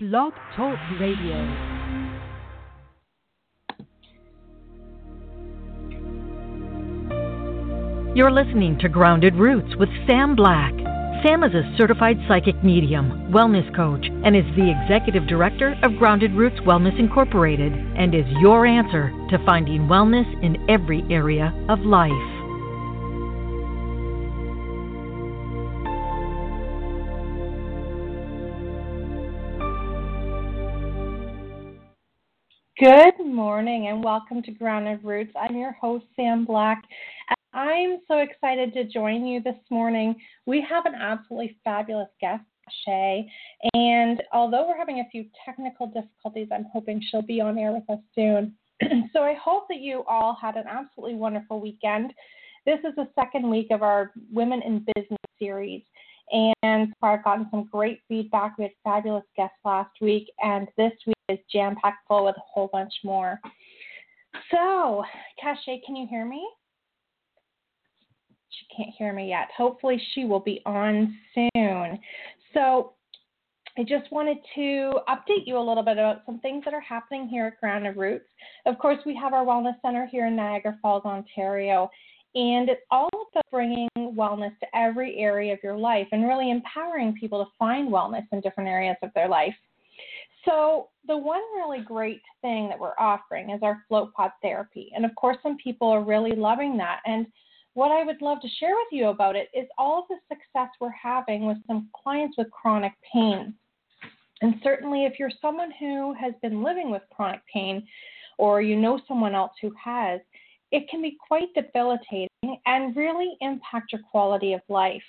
Blog Talk Radio. You're listening to Grounded Roots with Sam Black. Sam is a certified psychic medium, wellness coach, and is the executive director of Grounded Roots Wellness Incorporated and is your answer to finding wellness in every area of life. Good morning and welcome to Grounded Roots. I'm your host, Sam Black. I'm so excited to join you this morning. We have an absolutely fabulous guest, Shay. And although we're having a few technical difficulties, I'm hoping she'll be on air with us soon. so I hope that you all had an absolutely wonderful weekend. This is the second week of our Women in Business series. And I've gotten some great feedback. We had fabulous guests last week, and this week is jam packed full with a whole bunch more. So, Cachet, can you hear me? She can't hear me yet. Hopefully, she will be on soon. So, I just wanted to update you a little bit about some things that are happening here at Grounded Roots. Of course, we have our Wellness Center here in Niagara Falls, Ontario, and it's all about bringing wellness to every area of your life and really empowering people to find wellness in different areas of their life. So, the one really great thing that we're offering is our float pod therapy. And of course, some people are really loving that. And what I would love to share with you about it is all of the success we're having with some clients with chronic pain. And certainly, if you're someone who has been living with chronic pain or you know someone else who has, it can be quite debilitating and really impact your quality of life.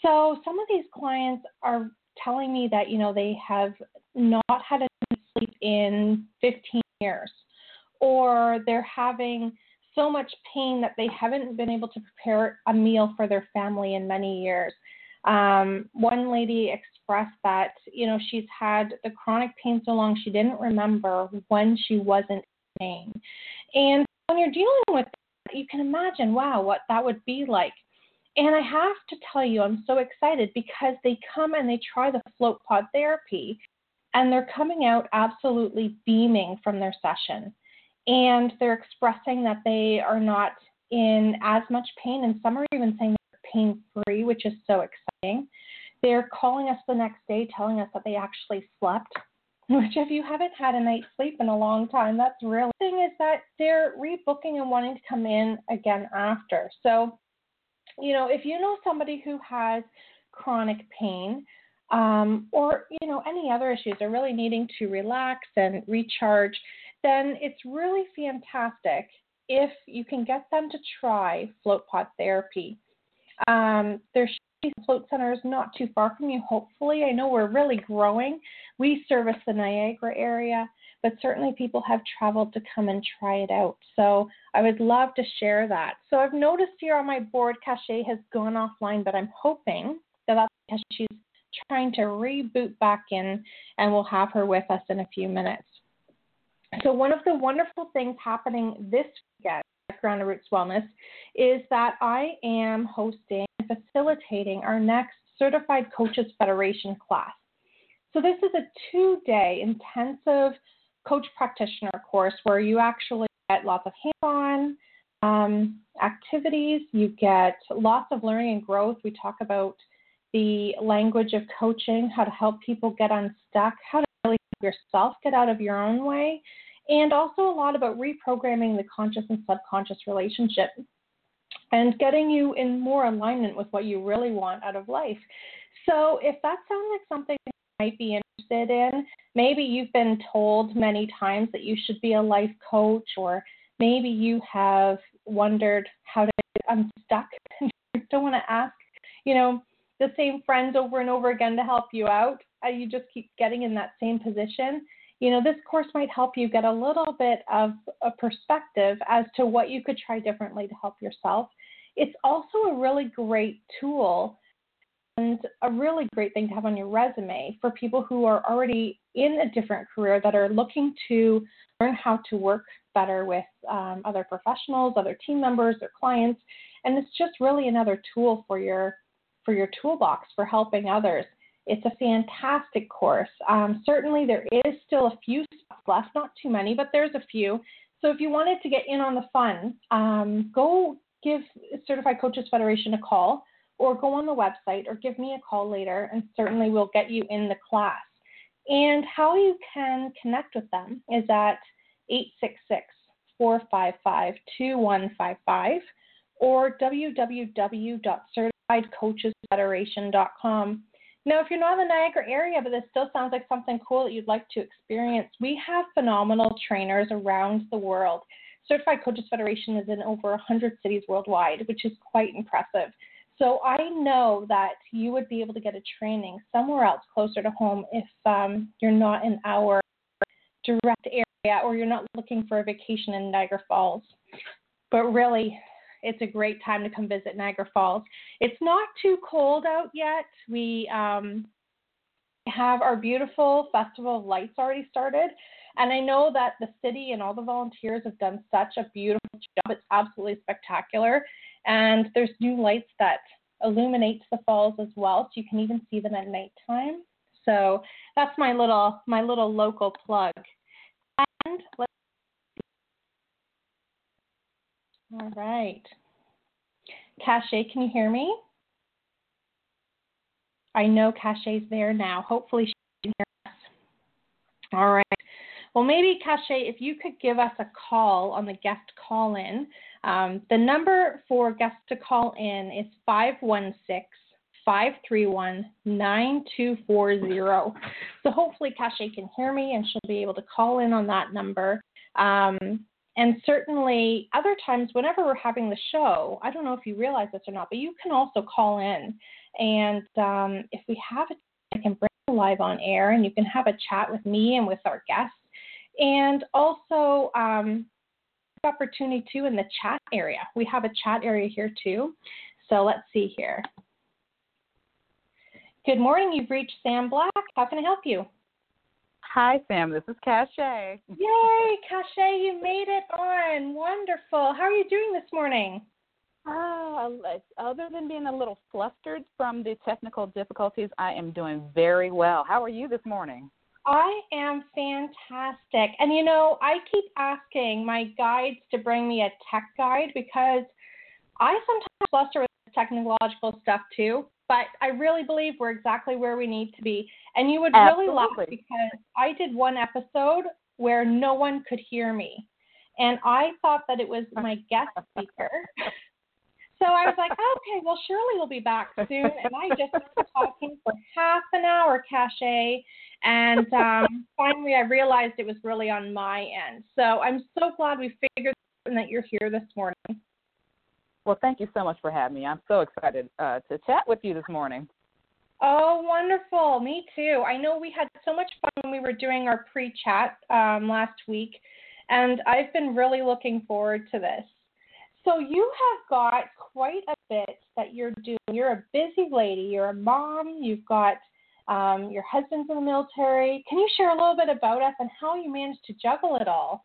So some of these clients are telling me that you know they have not had a sleep in 15 years, or they're having so much pain that they haven't been able to prepare a meal for their family in many years. Um, one lady expressed that you know she's had the chronic pain so long she didn't remember when she wasn't in pain, and when you're dealing with that, you can imagine, wow, what that would be like. And I have to tell you, I'm so excited because they come and they try the float pod therapy and they're coming out absolutely beaming from their session. And they're expressing that they are not in as much pain, and some are even saying they're pain free, which is so exciting. They're calling us the next day telling us that they actually slept which if you haven't had a night's sleep in a long time, that's really the thing is that they're rebooking and wanting to come in again after. So, you know, if you know somebody who has chronic pain, um, or you know any other issues, are really needing to relax and recharge, then it's really fantastic if you can get them to try float pod therapy. Um, there's Float Center is not too far from you, hopefully. I know we're really growing. We service the Niagara area, but certainly people have traveled to come and try it out. So I would love to share that. So I've noticed here on my board, Cachet has gone offline, but I'm hoping that that's because she's trying to reboot back in, and we'll have her with us in a few minutes. So, one of the wonderful things happening this weekend Grounded Roots Wellness is that I am hosting facilitating our next Certified Coaches Federation class. So, this is a two day intensive coach practitioner course where you actually get lots of hands on um, activities, you get lots of learning and growth. We talk about the language of coaching, how to help people get unstuck, how to really help yourself get out of your own way, and also a lot about reprogramming the conscious and subconscious relationship and getting you in more alignment with what you really want out of life. So, if that sounds like something you might be interested in, maybe you've been told many times that you should be a life coach, or maybe you have wondered how to get unstuck and don't want to ask, you know, the same friends over and over again to help you out. Uh, you just keep getting in that same position you know, this course might help you get a little bit of a perspective as to what you could try differently to help yourself. It's also a really great tool and a really great thing to have on your resume for people who are already in a different career that are looking to learn how to work better with um, other professionals, other team members, or clients. And it's just really another tool for your for your toolbox for helping others. It's a fantastic course. Um, certainly, there is still a few spots left, not too many, but there's a few. So if you wanted to get in on the fun, um, go give Certified Coaches Federation a call or go on the website or give me a call later, and certainly we'll get you in the class. And how you can connect with them is at 866 455 2155 or www.certifiedcoachesfederation.com. Now, if you're not in the Niagara area, but this still sounds like something cool that you'd like to experience, we have phenomenal trainers around the world. Certified Coaches Federation is in over 100 cities worldwide, which is quite impressive. So I know that you would be able to get a training somewhere else closer to home if um, you're not in our direct area or you're not looking for a vacation in Niagara Falls. But really, it's a great time to come visit Niagara Falls. It's not too cold out yet. We um, have our beautiful Festival of Lights already started. And I know that the city and all the volunteers have done such a beautiful job. It's absolutely spectacular. And there's new lights that illuminate the falls as well, so you can even see them at nighttime. So that's my little my little local plug. And let's all right. Cachet, can you hear me? I know Cachet's there now. Hopefully she can hear us. All right. Well, maybe Cachet, if you could give us a call on the guest call in. Um, the number for guests to call in is 516 531 9240. So hopefully Cachet can hear me and she'll be able to call in on that number. Um, and certainly, other times, whenever we're having the show, I don't know if you realize this or not, but you can also call in. And um, if we have it, I can bring it live on air and you can have a chat with me and with our guests. And also, um, opportunity too in the chat area. We have a chat area here too. So let's see here. Good morning. You've reached Sam Black. How can I help you? Hi, Sam. This is Cachet. Yay, Cachet, you made it on. Wonderful. How are you doing this morning? Oh, other than being a little flustered from the technical difficulties, I am doing very well. How are you this morning? I am fantastic. And you know, I keep asking my guides to bring me a tech guide because I sometimes fluster with technological stuff too but I really believe we're exactly where we need to be. And you would Absolutely. really laugh because I did one episode where no one could hear me. And I thought that it was my guest speaker. So I was like, okay, well, Shirley will be back soon. And I just was talking for half an hour, Cachet. And um, finally, I realized it was really on my end. So I'm so glad we figured and that you're here this morning. Well, thank you so much for having me. I'm so excited uh, to chat with you this morning. Oh, wonderful. Me too. I know we had so much fun when we were doing our pre chat um, last week, and I've been really looking forward to this. So, you have got quite a bit that you're doing. You're a busy lady, you're a mom, you've got um, your husband's in the military. Can you share a little bit about us and how you managed to juggle it all?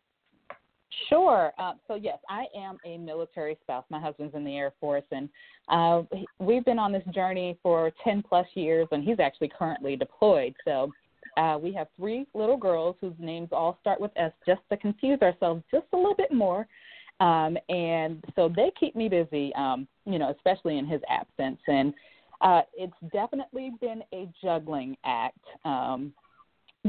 Sure. Uh, so yes, I am a military spouse. My husband's in the Air Force, and uh, we've been on this journey for 10 plus years, and he's actually currently deployed. So uh, we have three little girls whose names all start with S, just to confuse ourselves just a little bit more. Um, and so they keep me busy, um, you know, especially in his absence. And uh, it's definitely been a juggling act. Um,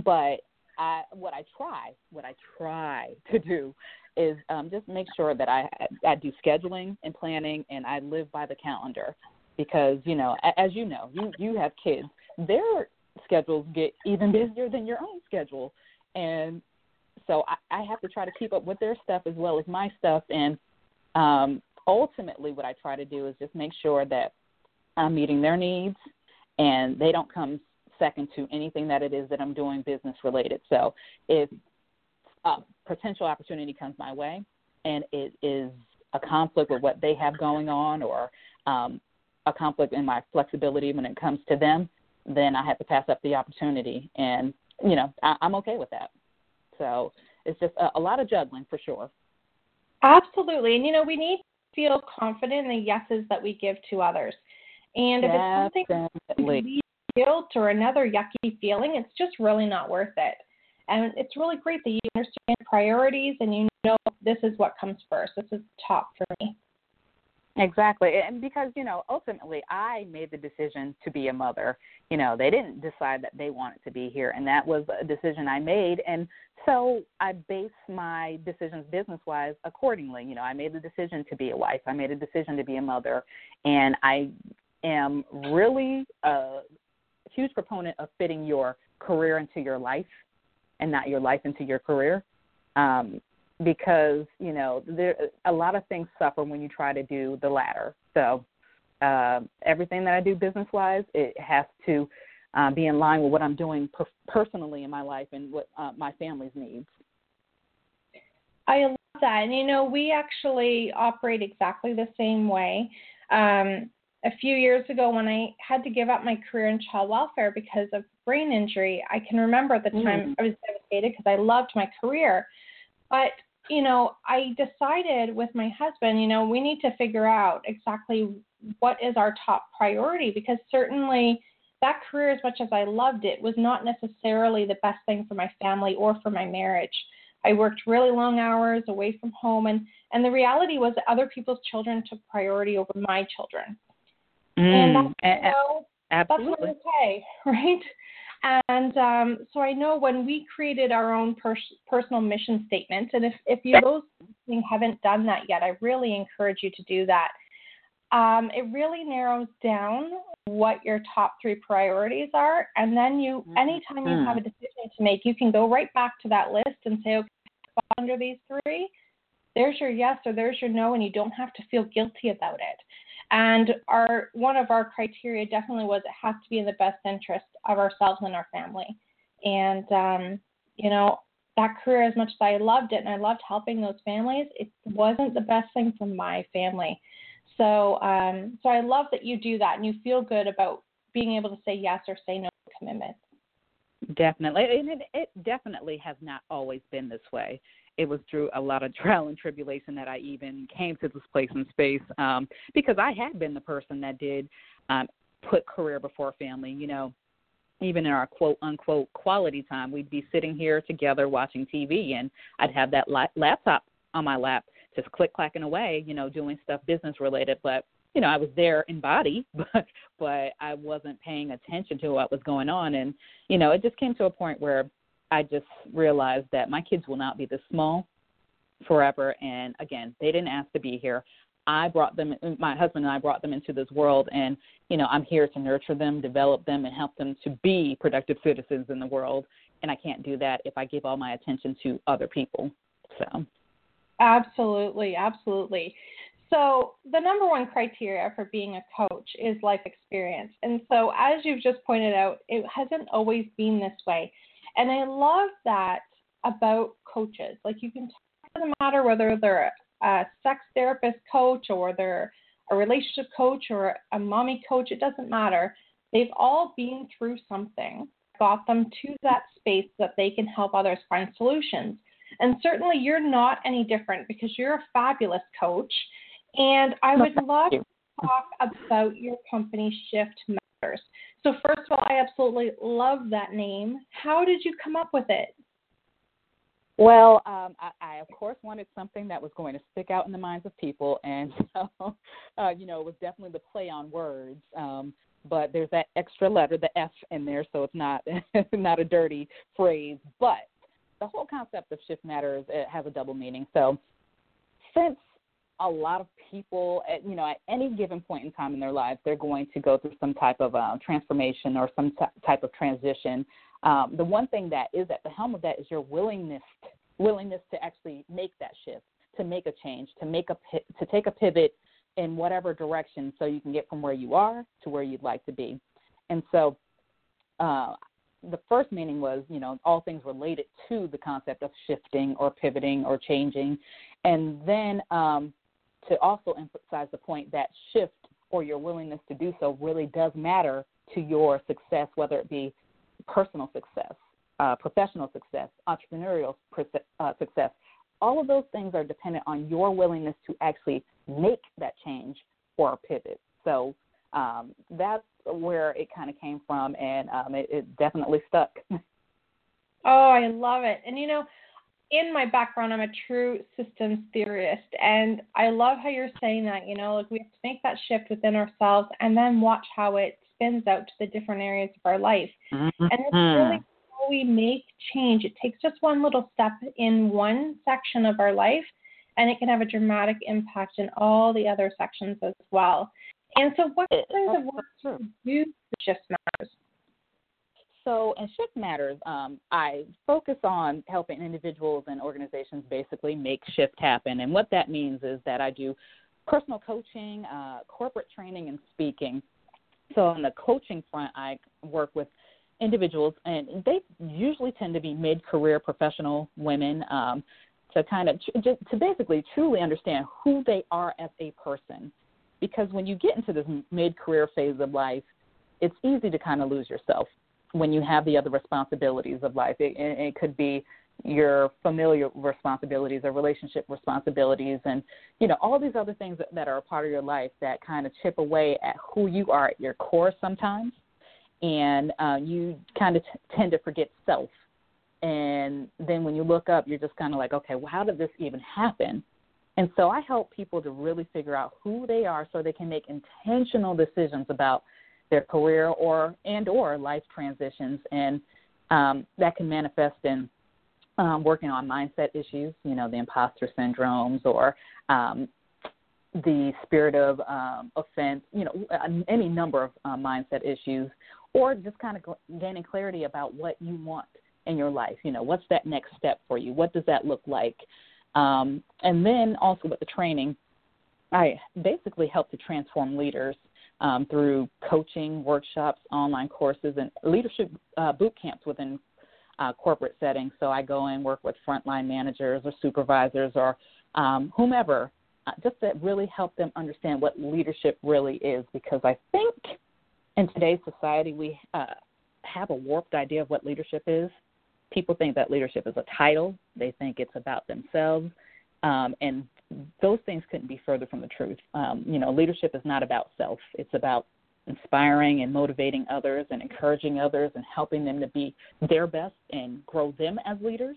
but I what I try, what I try to do is um, just make sure that I I do scheduling and planning, and I live by the calendar, because you know, as you know, you you have kids, their schedules get even busier than your own schedule, and so I, I have to try to keep up with their stuff as well as my stuff, and um, ultimately, what I try to do is just make sure that I'm meeting their needs, and they don't come second to anything that it is that I'm doing business related. So if a potential opportunity comes my way and it is a conflict with what they have going on or um, a conflict in my flexibility when it comes to them, then I have to pass up the opportunity. And, you know, I, I'm okay with that. So it's just a, a lot of juggling for sure. Absolutely. And, you know, we need to feel confident in the yeses that we give to others. And if it's something that we guilt or another yucky feeling, it's just really not worth it. And it's really great that you understand priorities and you know this is what comes first. This is top for me. Exactly. And because, you know, ultimately I made the decision to be a mother. You know, they didn't decide that they wanted to be here and that was a decision I made and so I base my decisions business wise accordingly. You know, I made the decision to be a wife. I made a decision to be a mother and I am really a huge proponent of fitting your career into your life and not your life into your career. Um, because you know there a lot of things suffer when you try to do the latter. So uh, everything that I do business wise, it has to uh, be in line with what I'm doing per- personally in my life and what uh, my family's needs. I love that, and you know we actually operate exactly the same way. Um, a few years ago, when I had to give up my career in child welfare because of brain injury, I can remember at the time mm. I was devastated because I loved my career. But you know, I decided with my husband, you know, we need to figure out exactly what is our top priority because certainly that career, as much as I loved it, was not necessarily the best thing for my family or for my marriage. I worked really long hours away from home, and and the reality was that other people's children took priority over my children, mm, and that's, you know, absolutely. that's okay, right? And um, so I know when we created our own pers- personal mission statement, and if, if you those haven't done that yet, I really encourage you to do that. Um, it really narrows down what your top three priorities are, and then you, mm-hmm. anytime you have a decision to make, you can go right back to that list and say, okay, under these three, there's your yes or there's your no, and you don't have to feel guilty about it. And our one of our criteria definitely was it has to be in the best interest of ourselves and our family. And um, you know, that career as much as I loved it and I loved helping those families, it wasn't the best thing for my family. So um, so I love that you do that and you feel good about being able to say yes or say no to commitments. Definitely, and it, it definitely has not always been this way it was through a lot of trial and tribulation that I even came to this place in space um, because I had been the person that did um, put career before family. You know, even in our quote unquote quality time, we'd be sitting here together watching TV, and I'd have that la- laptop on my lap, just click clacking away, you know, doing stuff business related. But you know, I was there in body, but but I wasn't paying attention to what was going on, and you know, it just came to a point where I just realized that my kids will not be this small forever. And again, they didn't ask to be here. I brought them, my husband and I brought them into this world, and you know, I'm here to nurture them, develop them, and help them to be productive citizens in the world. And I can't do that if I give all my attention to other people. So, absolutely, absolutely. So, the number one criteria for being a coach is life experience. And so, as you've just pointed out, it hasn't always been this way. And I love that about coaches. Like you can talk to them matter whether they're a sex therapist coach or they're a relationship coach or a mommy coach, it doesn't matter. They've all been through something, got them to that space that they can help others find solutions. And certainly you're not any different because you're a fabulous coach. And I would love to talk about your company Shift Matters. So, first of all, I absolutely love that name. How did you come up with it? Well, um, I, I, of course wanted something that was going to stick out in the minds of people, and so, uh, you know, it was definitely the play on words. Um, but there's that extra letter, the F, in there, so it's not not a dirty phrase. But the whole concept of shift matters it has a double meaning. So, since a lot of people, at, you know, at any given point in time in their lives, they're going to go through some type of uh, transformation or some t- type of transition. Um, the one thing that is at the helm of that is your willingness willingness to actually make that shift, to make a change, to make a to take a pivot in whatever direction, so you can get from where you are to where you'd like to be. And so, uh, the first meaning was, you know, all things related to the concept of shifting or pivoting or changing. And then um, to also emphasize the point that shift or your willingness to do so really does matter to your success, whether it be personal success, uh, professional success, entrepreneurial uh, success. All of those things are dependent on your willingness to actually make that change or pivot. So, um, that's where it kind of came from, and um, it, it definitely stuck. Oh, I love it. And you know, in my background, I'm a true systems theorist, and I love how you're saying that. You know, like we have to make that shift within ourselves, and then watch how it spins out to the different areas of our life. Mm-hmm. And it's really how we make change. It takes just one little step in one section of our life, and it can have a dramatic impact in all the other sections as well. And so, what kinds of work do you do shift matters? So, in Shift Matters, um, I focus on helping individuals and organizations basically make shift happen. And what that means is that I do personal coaching, uh, corporate training, and speaking. So, on the coaching front, I work with individuals, and they usually tend to be mid career professional women. Um, to kind of to basically truly understand who they are as a person because when you get into this mid career phase of life it's easy to kind of lose yourself when you have the other responsibilities of life. It, it could be your familiar responsibilities or relationship responsibilities and you know all these other things that, that are a part of your life that kind of chip away at who you are at your core sometimes. And uh, you kind of t- tend to forget self. And then when you look up you're just kind of like okay well how did this even happen? And so i help people to really figure out who they are so they can make intentional decisions about their career or and or life transitions, and um, that can manifest in um, working on mindset issues, you know, the imposter syndromes or um, the spirit of um, offense, you know, any number of uh, mindset issues, or just kind of gaining clarity about what you want in your life. You know, what's that next step for you? What does that look like? Um, and then also with the training, I basically help to transform leaders um, through coaching, workshops, online courses, and leadership uh, boot camps within uh, corporate settings. So I go and work with frontline managers or supervisors or um, whomever, uh, just to really help them understand what leadership really is. Because I think in today's society we uh, have a warped idea of what leadership is. People think that leadership is a title. They think it's about themselves. Um, and those things couldn't be further from the truth. Um, you know, leadership is not about self. It's about inspiring and motivating others and encouraging others and helping them to be their best and grow them as leaders.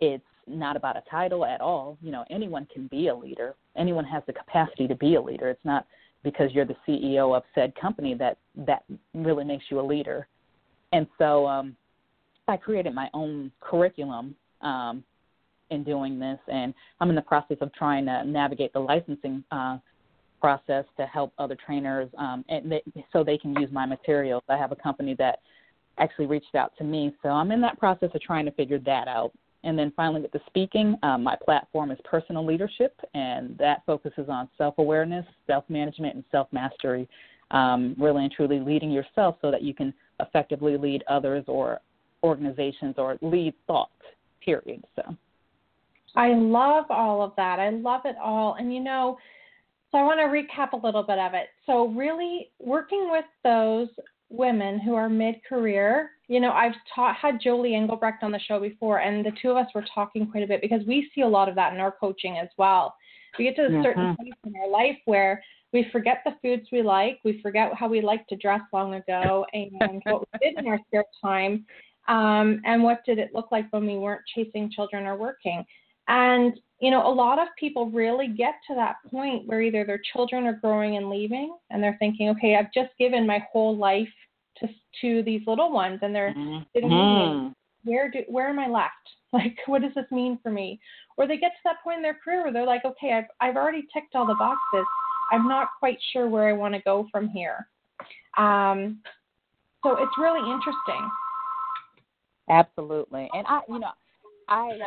It's not about a title at all. You know, anyone can be a leader. Anyone has the capacity to be a leader. It's not because you're the CEO of said company that that really makes you a leader. And so um, I created my own curriculum um, in doing this, and I'm in the process of trying to navigate the licensing uh, process to help other trainers, um, and they, so they can use my materials. I have a company that actually reached out to me, so I'm in that process of trying to figure that out. And then finally, with the speaking, um, my platform is personal leadership, and that focuses on self awareness, self management, and self mastery. Um, really and truly leading yourself so that you can effectively lead others or organizations or lead thought, period. So. I love all of that. I love it all. And you know, so I want to recap a little bit of it. So, really working with those women who are mid career, you know, I've taught, had Jolie Engelbrecht on the show before, and the two of us were talking quite a bit because we see a lot of that in our coaching as well. We get to a mm-hmm. certain place in our life where we forget the foods we like, we forget how we like to dress long ago, and what we did in our spare time, um, and what did it look like when we weren't chasing children or working. And, you know, a lot of people really get to that point where either their children are growing and leaving and they're thinking, okay, I've just given my whole life to, to these little ones and they're mm-hmm. where do, where am I left? Like, what does this mean for me? Or they get to that point in their career where they're like, okay, I've, I've already ticked all the boxes. I'm not quite sure where I want to go from here. Um, so it's really interesting. Absolutely. And I, you know, I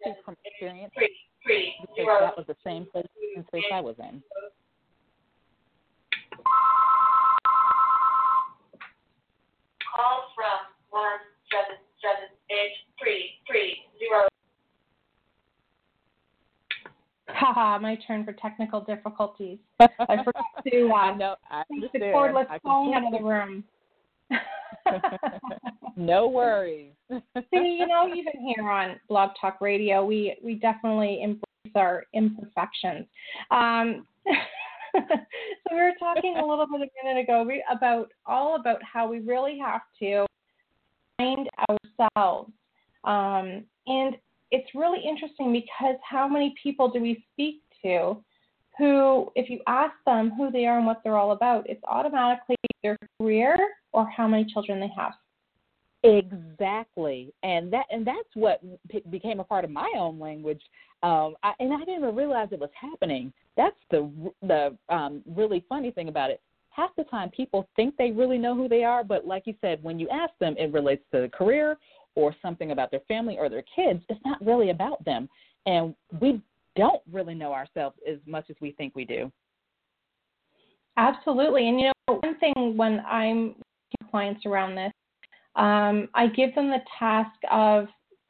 speak from experience because that was the same place and space I was in. Call from one seven seven eight three three zero. Haha, my turn for technical difficulties. I forgot to uh, no, I the cordless phone out of the room. no worries. See, you know, even here on Blog Talk Radio, we we definitely embrace our imperfections. Um, so we were talking a little bit a minute ago about all about how we really have to find ourselves. Um, and it's really interesting because how many people do we speak to who, if you ask them who they are and what they're all about, it's automatically their career or how many children they have. Exactly, and that and that's what p- became a part of my own language, um, I, and I didn't even realize it was happening. That's the the um, really funny thing about it. Half the time, people think they really know who they are, but like you said, when you ask them, it relates to the career or something about their family or their kids. It's not really about them, and we don't really know ourselves as much as we think we do. Absolutely, and you know, one thing when I'm with clients around this um, I give them the task of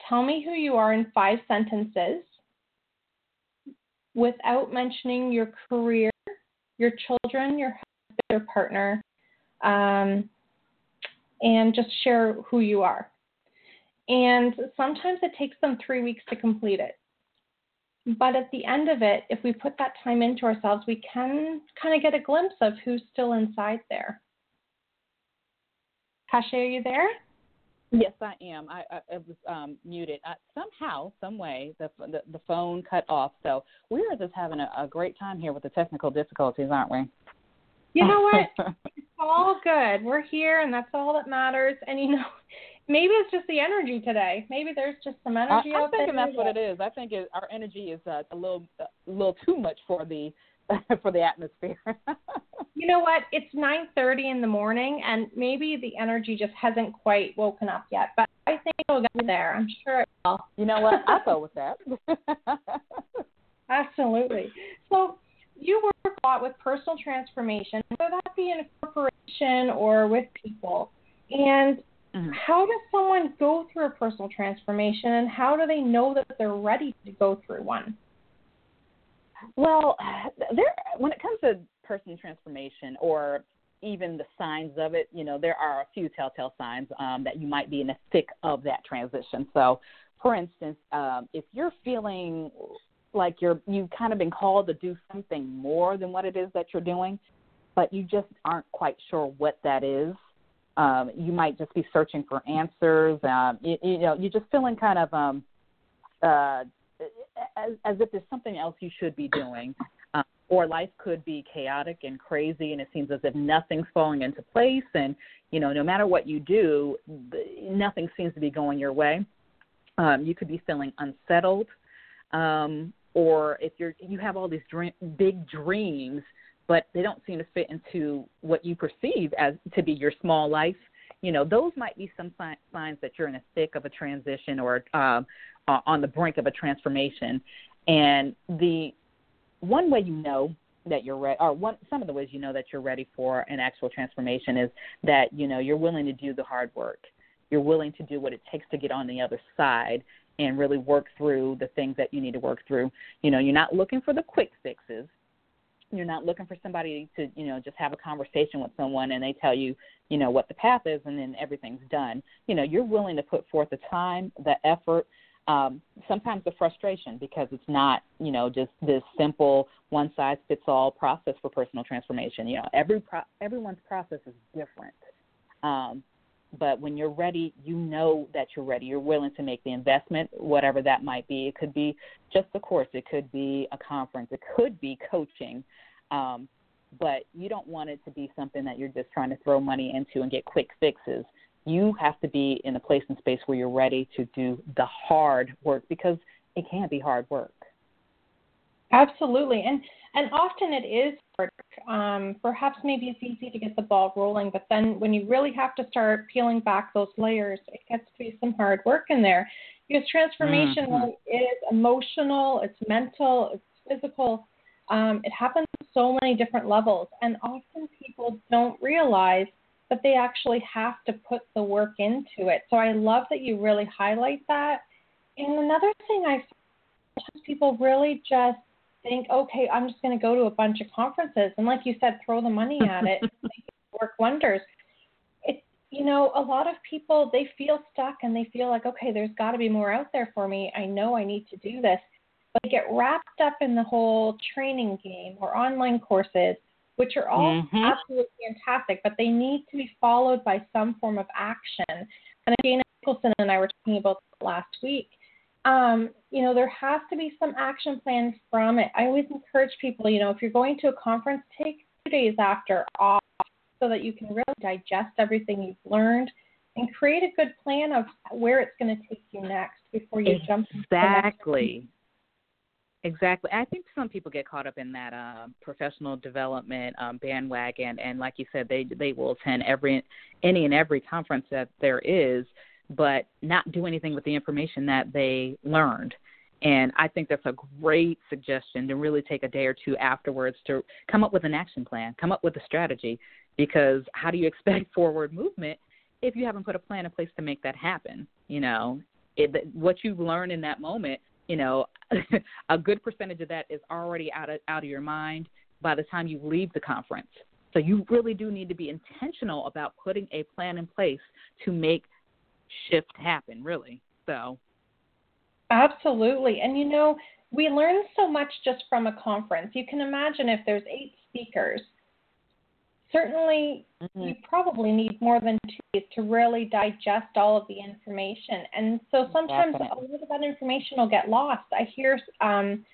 tell me who you are in five sentences without mentioning your career, your children, your husband, your partner, um, and just share who you are. And sometimes it takes them three weeks to complete it. But at the end of it, if we put that time into ourselves, we can kind of get a glimpse of who's still inside there. Cachet, are you there? Yes, I am. I, I, I was um, muted. I, somehow, some way, the, the the phone cut off. So we are just having a, a great time here with the technical difficulties, aren't we? You know what? it's all good. We're here, and that's all that matters. And you know, maybe it's just the energy today. Maybe there's just some energy. I, I'm thinking that's what it is. I think it, our energy is uh, a little a little too much for the for the atmosphere. you know what? It's 9:30 in the morning, and maybe the energy just hasn't quite woken up yet. But I think it'll get there. I'm sure it will. You know what? I'll go with that. Absolutely. So you work a lot with personal transformation, whether that be in a corporation or with people. And mm-hmm. how does someone go through a personal transformation, and how do they know that they're ready to go through one? Well, there when it comes to personal transformation or even the signs of it, you know, there are a few telltale signs um, that you might be in the thick of that transition. So, for instance, um, if you're feeling like you're you've kind of been called to do something more than what it is that you're doing, but you just aren't quite sure what that is. Um, you might just be searching for answers. Um, you, you know, you're just feeling kind of um, uh, as, as if there's something else you should be doing. Um, or life could be chaotic and crazy, and it seems as if nothing's falling into place. And you know, no matter what you do, nothing seems to be going your way. Um, you could be feeling unsettled, um, or if you're you have all these dream, big dreams, but they don't seem to fit into what you perceive as to be your small life you know those might be some signs that you're in the thick of a transition or um, uh, on the brink of a transformation. And the one way you know that you're ready, or one some of the ways you know that you're ready for an actual transformation is that you know you're willing to do the hard work. You're willing to do what it takes to get on the other side and really work through the things that you need to work through. You know, you're not looking for the quick fixes. You're not looking for somebody to, you know, just have a conversation with someone and they tell you, you know, what the path is and then everything's done. You know, you're willing to put forth the time, the effort, um, sometimes the frustration because it's not you know just this simple one size fits all process for personal transformation you know every pro- everyone's process is different um, but when you're ready you know that you're ready. You're willing to make the investment whatever that might be. It could be just a course. It could be a conference. It could be coaching. Um, but you don't want it to be something that you're just trying to throw money into and get quick fixes. You have to be in a place and space where you're ready to do the hard work because it can be hard work. Absolutely, and and often it is hard. Um, perhaps maybe it's easy to get the ball rolling, but then when you really have to start peeling back those layers, it gets to be some hard work in there. Because transformation mm-hmm. is emotional, it's mental, it's physical. Um, it happens on so many different levels, and often people don't realize that they actually have to put the work into it. So I love that you really highlight that. And another thing I sometimes people really just think, okay, I'm just going to go to a bunch of conferences, and like you said, throw the money at it, make it work wonders. It, you know, a lot of people they feel stuck and they feel like, okay, there's got to be more out there for me. I know I need to do this. but they get wrapped up in the whole training game or online courses, which are all mm-hmm. absolutely fantastic, but they need to be followed by some form of action. And Jana Nicholson and I were talking about last week. Um, you know, there has to be some action plan from it. I always encourage people, you know, if you're going to a conference, take two days after off so that you can really digest everything you've learned and create a good plan of where it's going to take you next before you exactly. jump. Exactly. Exactly. I think some people get caught up in that uh, professional development um, bandwagon, and like you said, they they will attend every any and every conference that there is, but not do anything with the information that they learned. And I think that's a great suggestion to really take a day or two afterwards to come up with an action plan, come up with a strategy, because how do you expect forward movement if you haven't put a plan in place to make that happen? You know, it, what you learn in that moment, you know, a good percentage of that is already out of out of your mind by the time you leave the conference. So you really do need to be intentional about putting a plan in place to make shift happen, really. So Absolutely. And you know, we learn so much just from a conference. You can imagine if there's eight speakers, certainly mm-hmm. you probably need more than two days to really digest all of the information. And so sometimes Definitely. a lot of that information will get lost. I hear, um,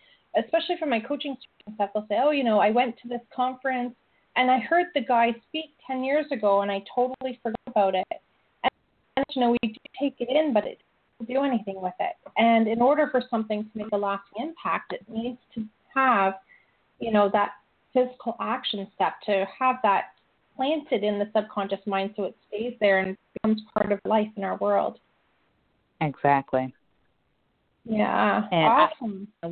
especially from my coaching students, that they'll say, "Oh, you know, I went to this conference and I heard the guy speak 10 years ago and I totally forgot about it." You know, we do take it in, but it doesn't do anything with it. And in order for something to make a lasting impact, it needs to have, you know, that physical action step to have that planted in the subconscious mind so it stays there and becomes part of life in our world. Exactly. Yeah. And awesome. I,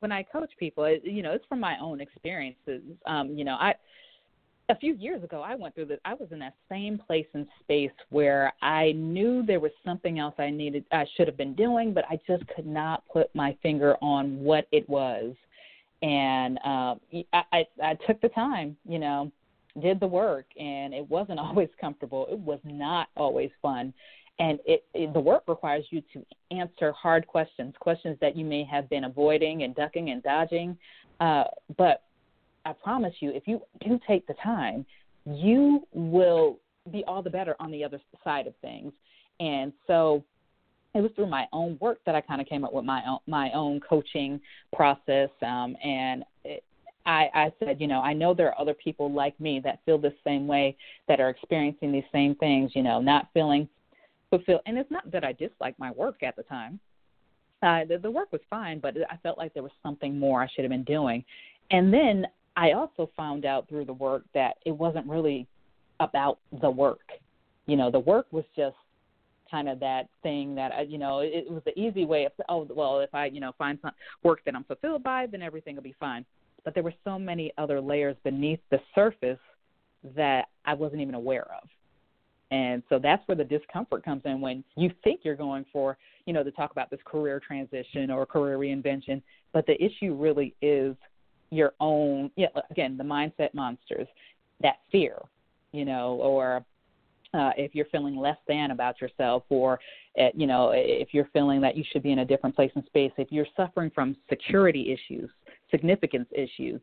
when I coach people, it, you know, it's from my own experiences. Um, you know, I a few years ago I went through this I was in that same place and space where I knew there was something else I needed I should have been doing, but I just could not put my finger on what it was and um, I, I, I took the time, you know, did the work, and it wasn't always comfortable. It was not always fun, and it, it the work requires you to answer hard questions, questions that you may have been avoiding and ducking and dodging. Uh, but I promise you, if you do take the time, you will be all the better on the other side of things. And so it was through my own work that I kind of came up with my own my own coaching process. Um, and it, I, I said, you know, I know there are other people like me that feel the same way that are experiencing these same things. You know, not feeling fulfilled. And it's not that I disliked my work at the time. Uh, the, the work was fine, but I felt like there was something more I should have been doing. And then I also found out through the work that it wasn't really about the work. You know, the work was just kind of that thing that I, you know it, was the easy way of oh well if I you know find some work that I'm fulfilled by then everything will be fine. But there were so many other layers beneath the surface that I wasn't even aware of. And so that's where the discomfort comes in when you think you're going for, you know, to talk about this career transition or career reinvention, but the issue really is your own, yeah, again, the mindset monsters, that fear, you know, or uh, if you're feeling less than about yourself, or uh, you know, if you're feeling that you should be in a different place in space, if you're suffering from security issues, significance issues,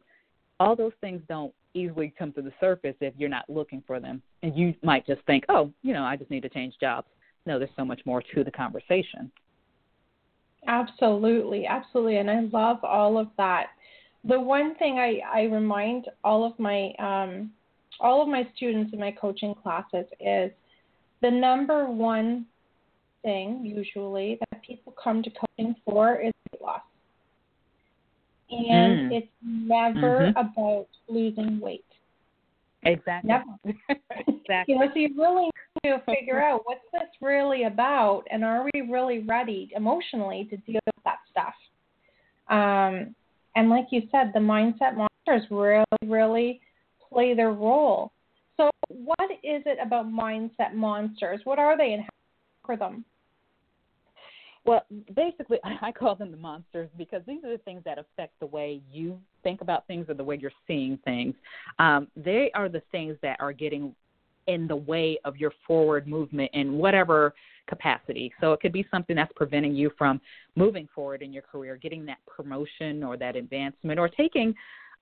all those things don't easily come to the surface if you're not looking for them. And you might just think, oh, you know, I just need to change jobs. No, there's so much more to the conversation. Absolutely, absolutely, and I love all of that. The one thing I, I remind all of my um, all of my students in my coaching classes is the number one thing usually that people come to coaching for is weight loss. And mm. it's never mm-hmm. about losing weight. Exactly. Never. exactly. You know, so you really need to figure out what's this really about and are we really ready emotionally to deal with that stuff. Um, and like you said, the mindset monsters really, really play their role. So, what is it about mindset monsters? What are they and how for them? Well, basically, I call them the monsters because these are the things that affect the way you think about things or the way you're seeing things. Um, they are the things that are getting in the way of your forward movement and whatever capacity. So it could be something that's preventing you from moving forward in your career, getting that promotion or that advancement, or taking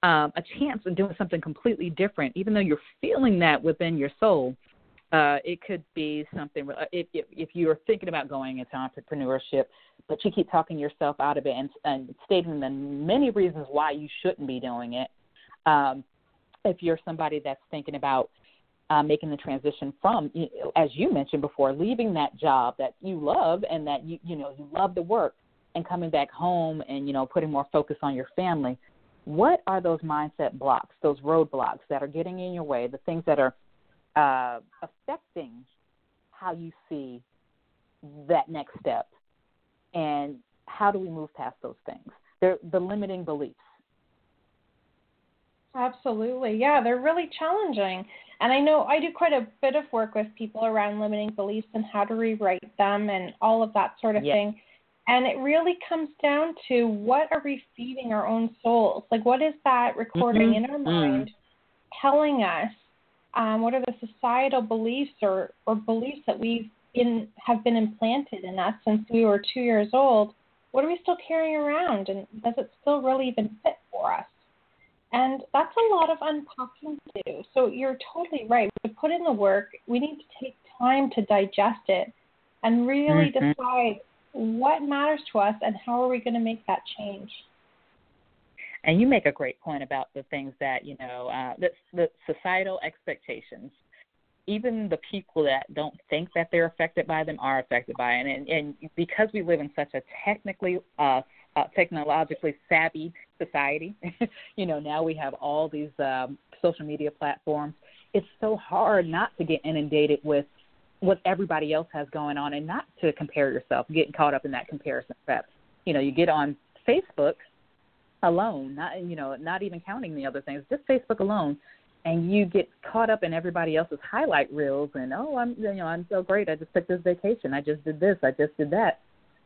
um, a chance and doing something completely different, even though you're feeling that within your soul. Uh, it could be something uh, if, if if you're thinking about going into entrepreneurship, but you keep talking yourself out of it and, and stating the many reasons why you shouldn't be doing it. Um, if you're somebody that's thinking about uh, making the transition from, as you mentioned before, leaving that job that you love and that you you know you love the work, and coming back home and you know putting more focus on your family. What are those mindset blocks, those roadblocks that are getting in your way, the things that are uh, affecting how you see that next step? And how do we move past those things? They're the limiting beliefs. Absolutely. Yeah they're really challenging and i know i do quite a bit of work with people around limiting beliefs and how to rewrite them and all of that sort of yes. thing and it really comes down to what are we feeding our own souls like what is that recording mm-hmm. in our mind mm. telling us um, what are the societal beliefs or, or beliefs that we've been have been implanted in us since we were two years old? What are we still carrying around, and does it still really even fit for us? And that's a lot of unpacking to do. So you're totally right. To put in the work, we need to take time to digest it and really mm-hmm. decide what matters to us and how are we going to make that change. And you make a great point about the things that you know, uh, the, the societal expectations. Even the people that don't think that they're affected by them are affected by it, and, and because we live in such a technically uh, uh, technologically savvy society. you know, now we have all these um, social media platforms. It's so hard not to get inundated with what everybody else has going on and not to compare yourself, getting caught up in that comparison trap. You know, you get on Facebook alone, not you know, not even counting the other things, just Facebook alone, and you get caught up in everybody else's highlight reels and oh, I'm you know, I'm so great. I just took this vacation. I just did this. I just did that.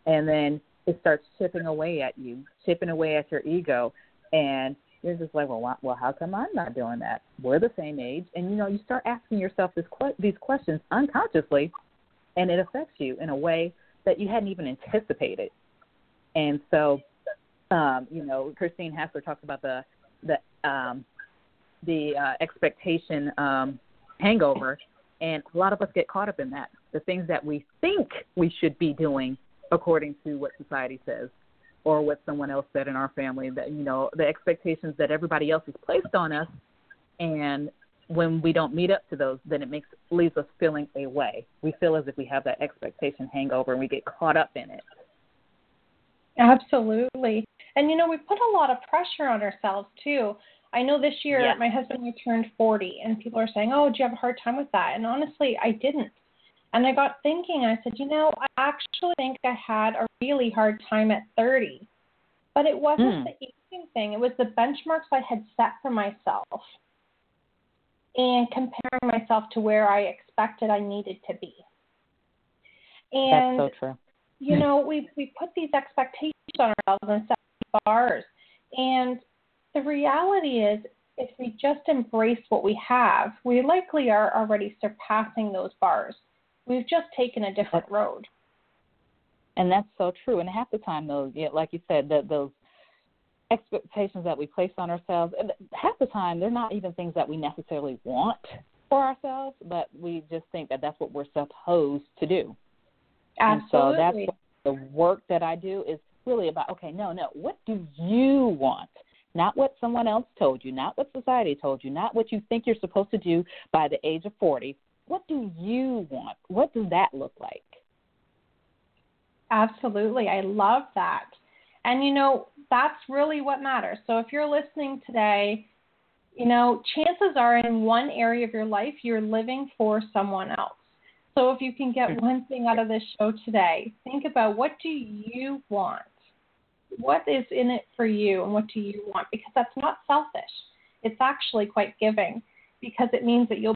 And then it starts chipping away at you, chipping away at your ego and you're just like, well, why, well, how come I'm not doing that? We're the same age, and you know, you start asking yourself this que- these questions unconsciously, and it affects you in a way that you hadn't even anticipated. And so, um, you know, Christine Hassler talks about the the um, the uh, expectation um, hangover, and a lot of us get caught up in that. The things that we think we should be doing according to what society says, or what someone else said in our family. That you know, the expectations that everybody else has placed on us, and when we don't meet up to those, then it makes leaves us feeling a way. We feel as if we have that expectation hangover, and we get caught up in it. Absolutely. And you know, we put a lot of pressure on ourselves too. I know this year my husband turned 40 and people are saying, "Oh, do you have a hard time with that?" And honestly, I didn't. And I got thinking, I said, "You know, I actually think I had a really hard time at 30." But it wasn't mm. the aging thing. It was the benchmarks I had set for myself and comparing myself to where I expected I needed to be. And That's so true. You know, we we put these expectations on ourselves and set bars. And the reality is, if we just embrace what we have, we likely are already surpassing those bars. We've just taken a different road. And that's so true. And half the time, though, like you said, that those expectations that we place on ourselves, half the time they're not even things that we necessarily want for ourselves, but we just think that that's what we're supposed to do. Absolutely. And so that's the work that I do is really about okay, no, no, what do you want? Not what someone else told you, not what society told you, not what you think you're supposed to do by the age of 40. What do you want? What does that look like? Absolutely. I love that. And you know, that's really what matters. So if you're listening today, you know, chances are in one area of your life you're living for someone else. So if you can get one thing out of this show today, think about what do you want? what is in it for you and what do you want? Because that's not selfish. It's actually quite giving because it means that you'll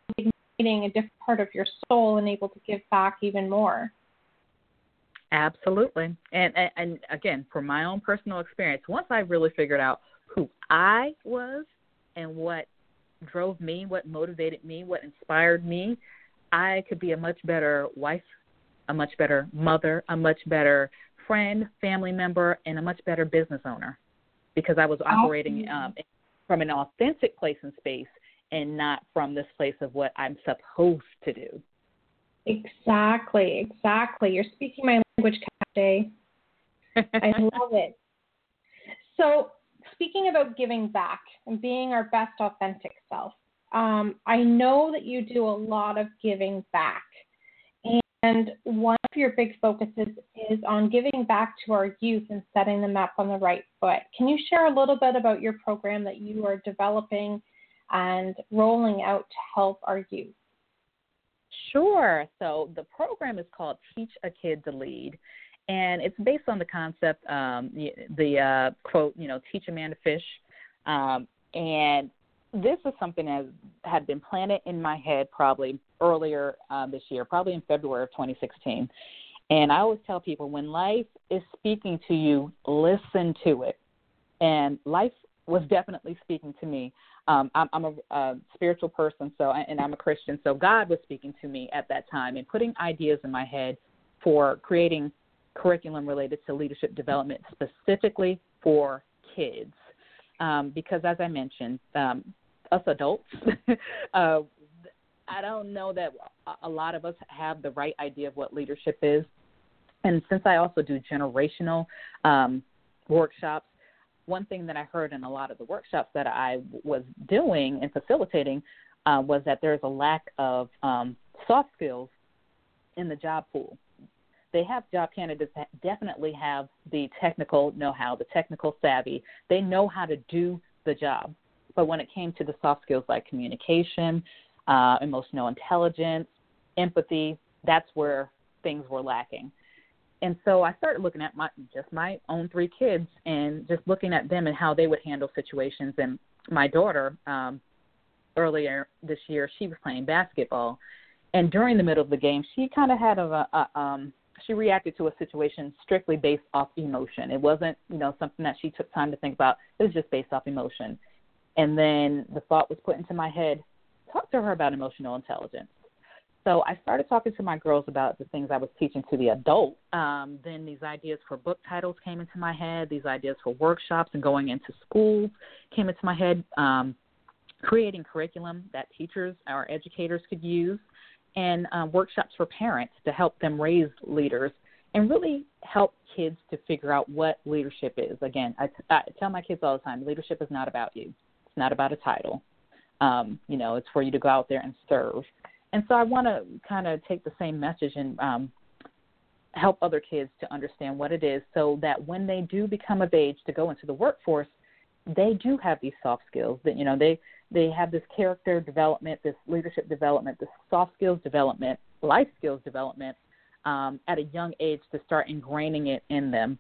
a different part of your soul and able to give back even more. Absolutely. And, and and again, from my own personal experience, once I really figured out who I was and what drove me, what motivated me, what inspired me, I could be a much better wife, a much better mother, a much better friend, family member, and a much better business owner because I was operating um, from an authentic place and space and not from this place of what I'm supposed to do. Exactly, exactly. You're speaking my language, Cache. I love it. So, speaking about giving back and being our best authentic self, um, I know that you do a lot of giving back. And one of your big focuses is on giving back to our youth and setting them up on the right foot. Can you share a little bit about your program that you are developing and rolling out to help our youth? Sure. So the program is called Teach a Kid to Lead, and it's based on the concept, um, the, uh, quote, you know, teach a man to fish. Um, and this is something that had been planted in my head probably earlier uh, this year, probably in February of 2016. And I always tell people when life is speaking to you, listen to it. And life was definitely speaking to me. Um, I'm, I'm a, a spiritual person, so and I'm a Christian, so God was speaking to me at that time and putting ideas in my head for creating curriculum related to leadership development specifically for kids. Um, because as I mentioned, um, us adults, uh, I don't know that a lot of us have the right idea of what leadership is. And since I also do generational um, workshops, one thing that I heard in a lot of the workshops that I was doing and facilitating uh, was that there's a lack of um, soft skills in the job pool. They have job candidates that definitely have the technical know how, the technical savvy. They know how to do the job. But when it came to the soft skills like communication, uh, emotional intelligence, empathy, that's where things were lacking. And so I started looking at my just my own three kids and just looking at them and how they would handle situations. And my daughter, um, earlier this year, she was playing basketball, and during the middle of the game, she kind of had a, a um, she reacted to a situation strictly based off emotion. It wasn't you know something that she took time to think about. It was just based off emotion. And then the thought was put into my head, talk to her about emotional intelligence. So I started talking to my girls about the things I was teaching to the adult. Um, then these ideas for book titles came into my head. These ideas for workshops and going into schools came into my head. Um, creating curriculum that teachers or educators could use, and um, workshops for parents to help them raise leaders and really help kids to figure out what leadership is. Again, I, I tell my kids all the time, leadership is not about you. It's not about a title. Um, you know, it's for you to go out there and serve. And so I want to kind of take the same message and um, help other kids to understand what it is so that when they do become of age to go into the workforce, they do have these soft skills that, you know, they, they have this character development, this leadership development, this soft skills development, life skills development um, at a young age to start ingraining it in them.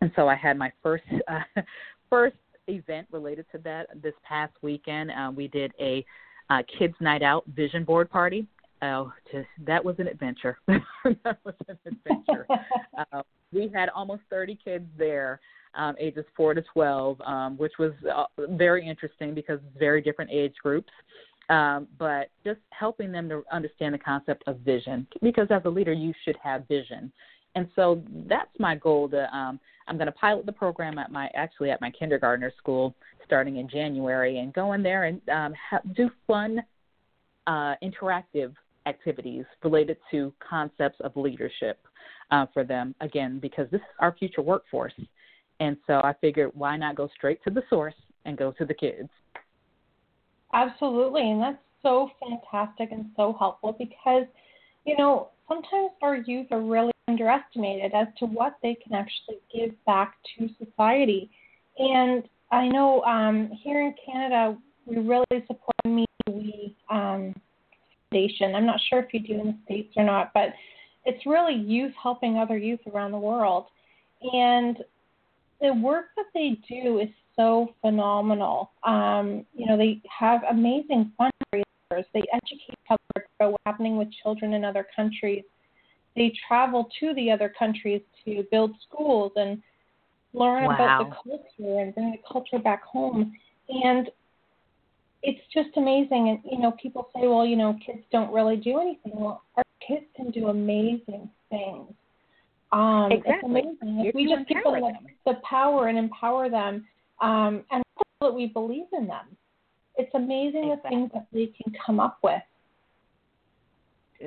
And so I had my first uh, first event related to that this past weekend. Uh, we did a uh, kids' night out vision board party. Oh, just that was an adventure. that was an adventure. uh, we had almost 30 kids there, um, ages four to 12, um, which was uh, very interesting because very different age groups. Um, but just helping them to understand the concept of vision, because as a leader, you should have vision. And so that's my goal. To um, I'm going to pilot the program at my actually at my kindergartner school starting in January, and go in there and um, ha- do fun, uh, interactive activities related to concepts of leadership uh, for them. Again, because this is our future workforce, and so I figured why not go straight to the source and go to the kids. Absolutely, and that's so fantastic and so helpful because you know sometimes our youth are really underestimated as to what they can actually give back to society. And I know um, here in Canada, we really support Me We um, Foundation. I'm not sure if you do in the States or not, but it's really youth helping other youth around the world. And the work that they do is so phenomenal. Um, you know, they have amazing fundraisers. They educate public about what's happening with children in other countries they travel to the other countries to build schools and learn wow. about the culture and bring the culture back home. And it's just amazing. And, you know, people say, well, you know, kids don't really do anything. Well, our kids can do amazing things. Um, exactly. It's amazing. If we just give them the, them. the power and empower them, um, and that we believe in them, it's amazing exactly. the things that they can come up with.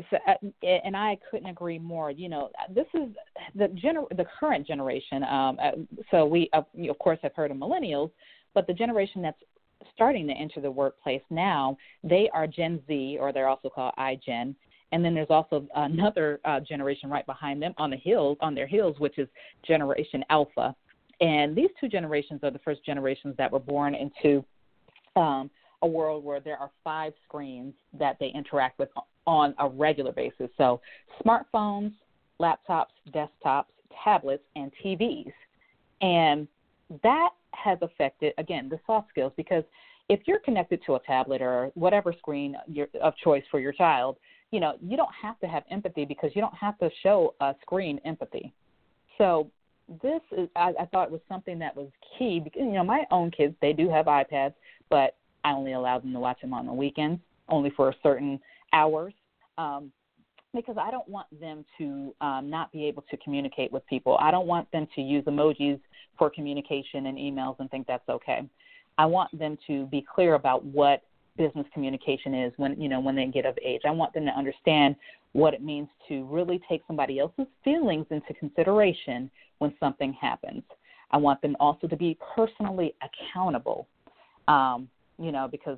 So, uh, and I couldn't agree more. You know, this is the gener- the current generation. Um, uh, so we, uh, of course, have heard of millennials, but the generation that's starting to enter the workplace now, they are Gen Z, or they're also called iGen. And then there's also another uh, generation right behind them on the hills, on their heels, which is Generation Alpha. And these two generations are the first generations that were born into um, a world where there are five screens that they interact with on a regular basis. So, smartphones, laptops, desktops, tablets, and TVs. And that has affected, again, the soft skills because if you're connected to a tablet or whatever screen of choice for your child, you know, you don't have to have empathy because you don't have to show a screen empathy. So this is, I, I thought was something that was key because, you know, my own kids, they do have iPads, but I only allow them to watch them on the weekends, only for a certain hours. Um, because I don't want them to um, not be able to communicate with people. I don't want them to use emojis for communication and emails and think that's okay. I want them to be clear about what business communication is when you know when they get of age. I want them to understand what it means to really take somebody else's feelings into consideration when something happens. I want them also to be personally accountable. Um, you know, because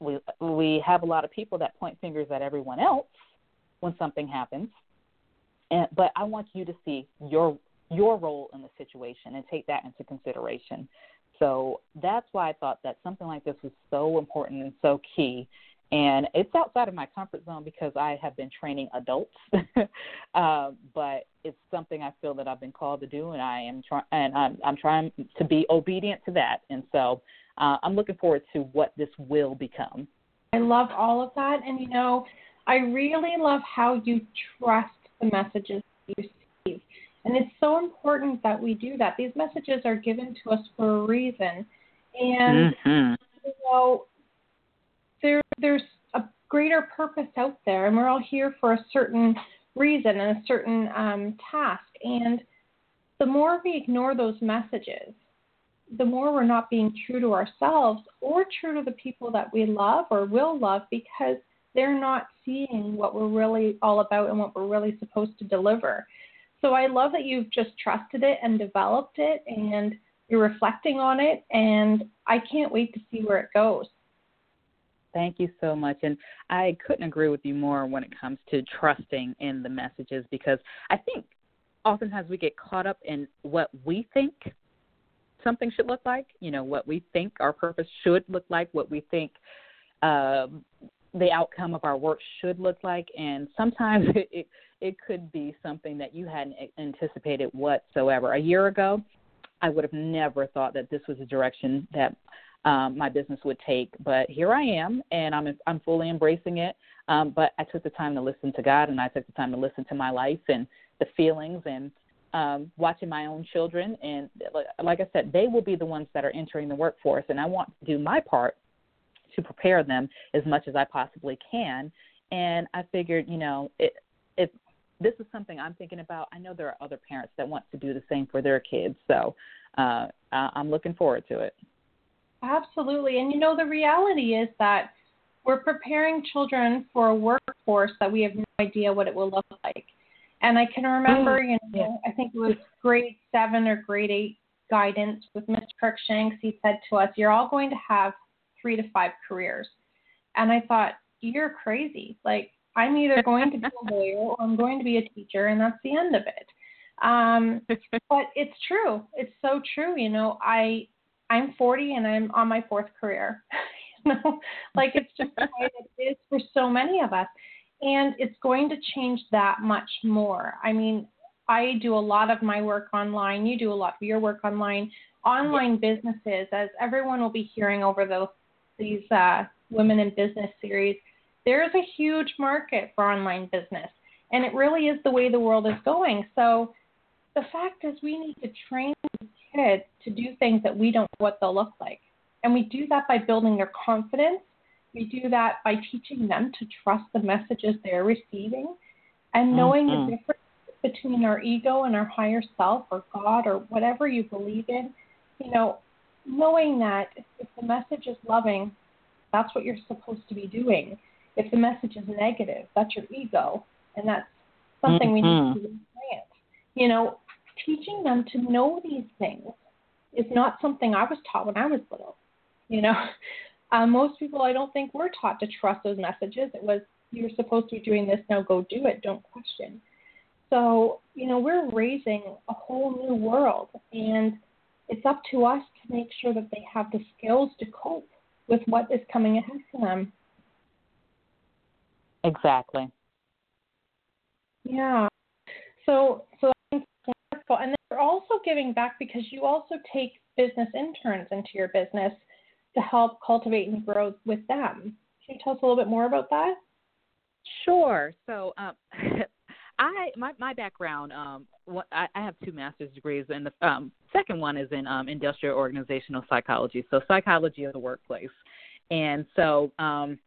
we we have a lot of people that point fingers at everyone else when something happens. And, but I want you to see your your role in the situation and take that into consideration. So that's why I thought that something like this was so important and so key. And it's outside of my comfort zone because I have been training adults, uh, but it's something I feel that I've been called to do, and I am trying and I'm, I'm trying to be obedient to that. And so uh, I'm looking forward to what this will become. I love all of that, and you know, I really love how you trust the messages you receive. And it's so important that we do that. These messages are given to us for a reason. And mm-hmm. you know, there there's a greater purpose out there and we're all here for a certain reason and a certain um, task. And the more we ignore those messages, the more we're not being true to ourselves or true to the people that we love or will love because they're not seeing what we're really all about and what we're really supposed to deliver. So I love that you've just trusted it and developed it and you're reflecting on it and I can't wait to see where it goes. Thank you so much. And I couldn't agree with you more when it comes to trusting in the messages because I think oftentimes we get caught up in what we think something should look like, you know, what we think our purpose should look like, what we think um, the outcome of our work should look like. And sometimes it, it, it could be something that you hadn't anticipated whatsoever. A year ago, I would have never thought that this was a direction that um, my business would take. But here I am, and I'm I'm fully embracing it. Um, but I took the time to listen to God, and I took the time to listen to my life and the feelings and um, watching my own children. And like I said, they will be the ones that are entering the workforce, and I want to do my part to prepare them as much as I possibly can. And I figured, you know, it, if this is something I'm thinking about, I know there are other parents that want to do the same for their kids. So uh, I'm looking forward to it. Absolutely. And you know, the reality is that we're preparing children for a workforce that we have no idea what it will look like. And I can remember, Mm, you know, I think it was grade seven or grade eight guidance with Mr. Kirkshanks. He said to us, You're all going to have three to five careers. And I thought, You're crazy. Like, I'm either going to be a lawyer or I'm going to be a teacher, and that's the end of it. Um, but it's true. It's so true. You know, I I'm 40 and I'm on my fourth career. you know, like it's just the way it is for so many of us, and it's going to change that much more. I mean, I do a lot of my work online. You do a lot of your work online. Online businesses, as everyone will be hearing over the, these uh, Women in Business series, there is a huge market for online business, and it really is the way the world is going. So the fact is, we need to train kids to do things that we don't know what they'll look like. And we do that by building their confidence. We do that by teaching them to trust the messages they're receiving and knowing mm-hmm. the difference between our ego and our higher self or God or whatever you believe in, you know, knowing that if the message is loving, that's what you're supposed to be doing. If the message is negative, that's your ego, and that's something mm-hmm. we need mm-hmm. to plant. You know, teaching them to know these things is not something I was taught when I was little. You know, uh, most people I don't think were taught to trust those messages. It was you're supposed to be doing this, now go do it, don't question. So, you know, we're raising a whole new world, and it's up to us to make sure that they have the skills to cope with what is coming ahead for them. Exactly. Yeah. So, so that's wonderful. And then you're also giving back because you also take business interns into your business to help cultivate and grow with them. Can you tell us a little bit more about that? Sure. So, um, I my my background um what, I, I have two master's degrees and the um second one is in um industrial organizational psychology so psychology of the workplace and so um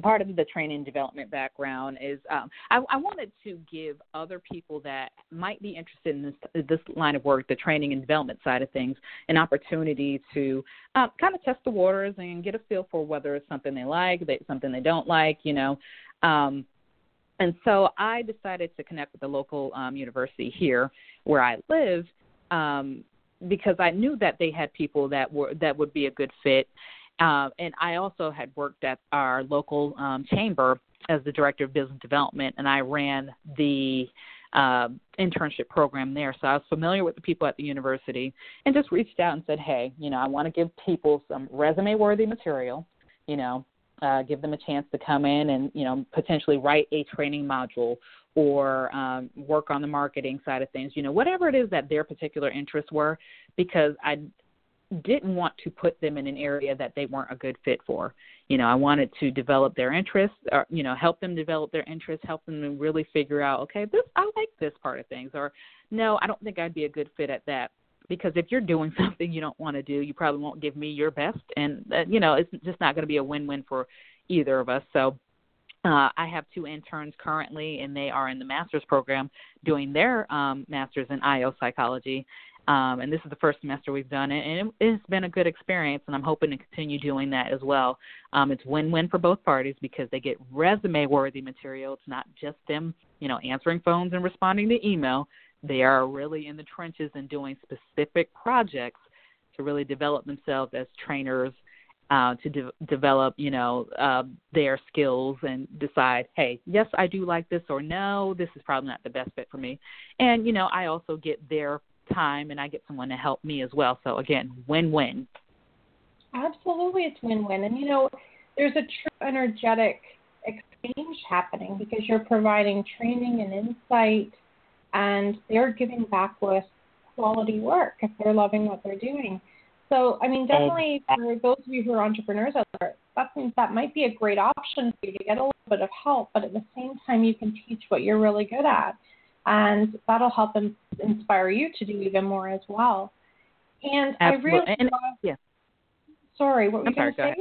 part of the training and development background is um, I, I, wanted to give other people that might be interested in this this line of work, the training and development side of things, an opportunity to uh, kind of test the waters and get a feel for whether it's something they like, they, something they don't like, you know. Um, and so I decided to connect with the local um, university here where I live um, because I knew that they had people that were that would be a good fit. Uh, and I also had worked at our local um, chamber as the director of business development, and I ran the uh, internship program there. So I was familiar with the people at the university, and just reached out and said, "Hey, you know, I want to give people some resume-worthy material. You know, uh, give them a chance to come in and you know potentially write a training module or um, work on the marketing side of things. You know, whatever it is that their particular interests were, because I didn't want to put them in an area that they weren't a good fit for. You know, I wanted to develop their interests, or you know, help them develop their interests, help them really figure out, okay, this I like this part of things, or no, I don't think I'd be a good fit at that because if you're doing something you don't want to do, you probably won't give me your best, and uh, you know it's just not going to be a win-win for either of us. So uh, I have two interns currently, and they are in the master's program doing their um, master's in IO psychology. Um, and this is the first semester we've done it, and it, it's been a good experience. And I'm hoping to continue doing that as well. Um, it's win-win for both parties because they get resume-worthy material. It's not just them, you know, answering phones and responding to email. They are really in the trenches and doing specific projects to really develop themselves as trainers, uh, to de- develop, you know, uh, their skills and decide, hey, yes, I do like this, or no, this is probably not the best fit for me. And you know, I also get their time, and I get someone to help me as well. So again, win-win. Absolutely, it's win-win, and you know, there's a true energetic exchange happening because you're providing training and insight and they're giving back with quality work if they're loving what they're doing. So, I mean, definitely for those of you who are entrepreneurs out there, that means that might be a great option for you to get a little bit of help, but at the same time, you can teach what you're really good at, and that'll help in, inspire you to do even more as well. And Absolutely. I really and, love, yeah. Sorry, what were you going to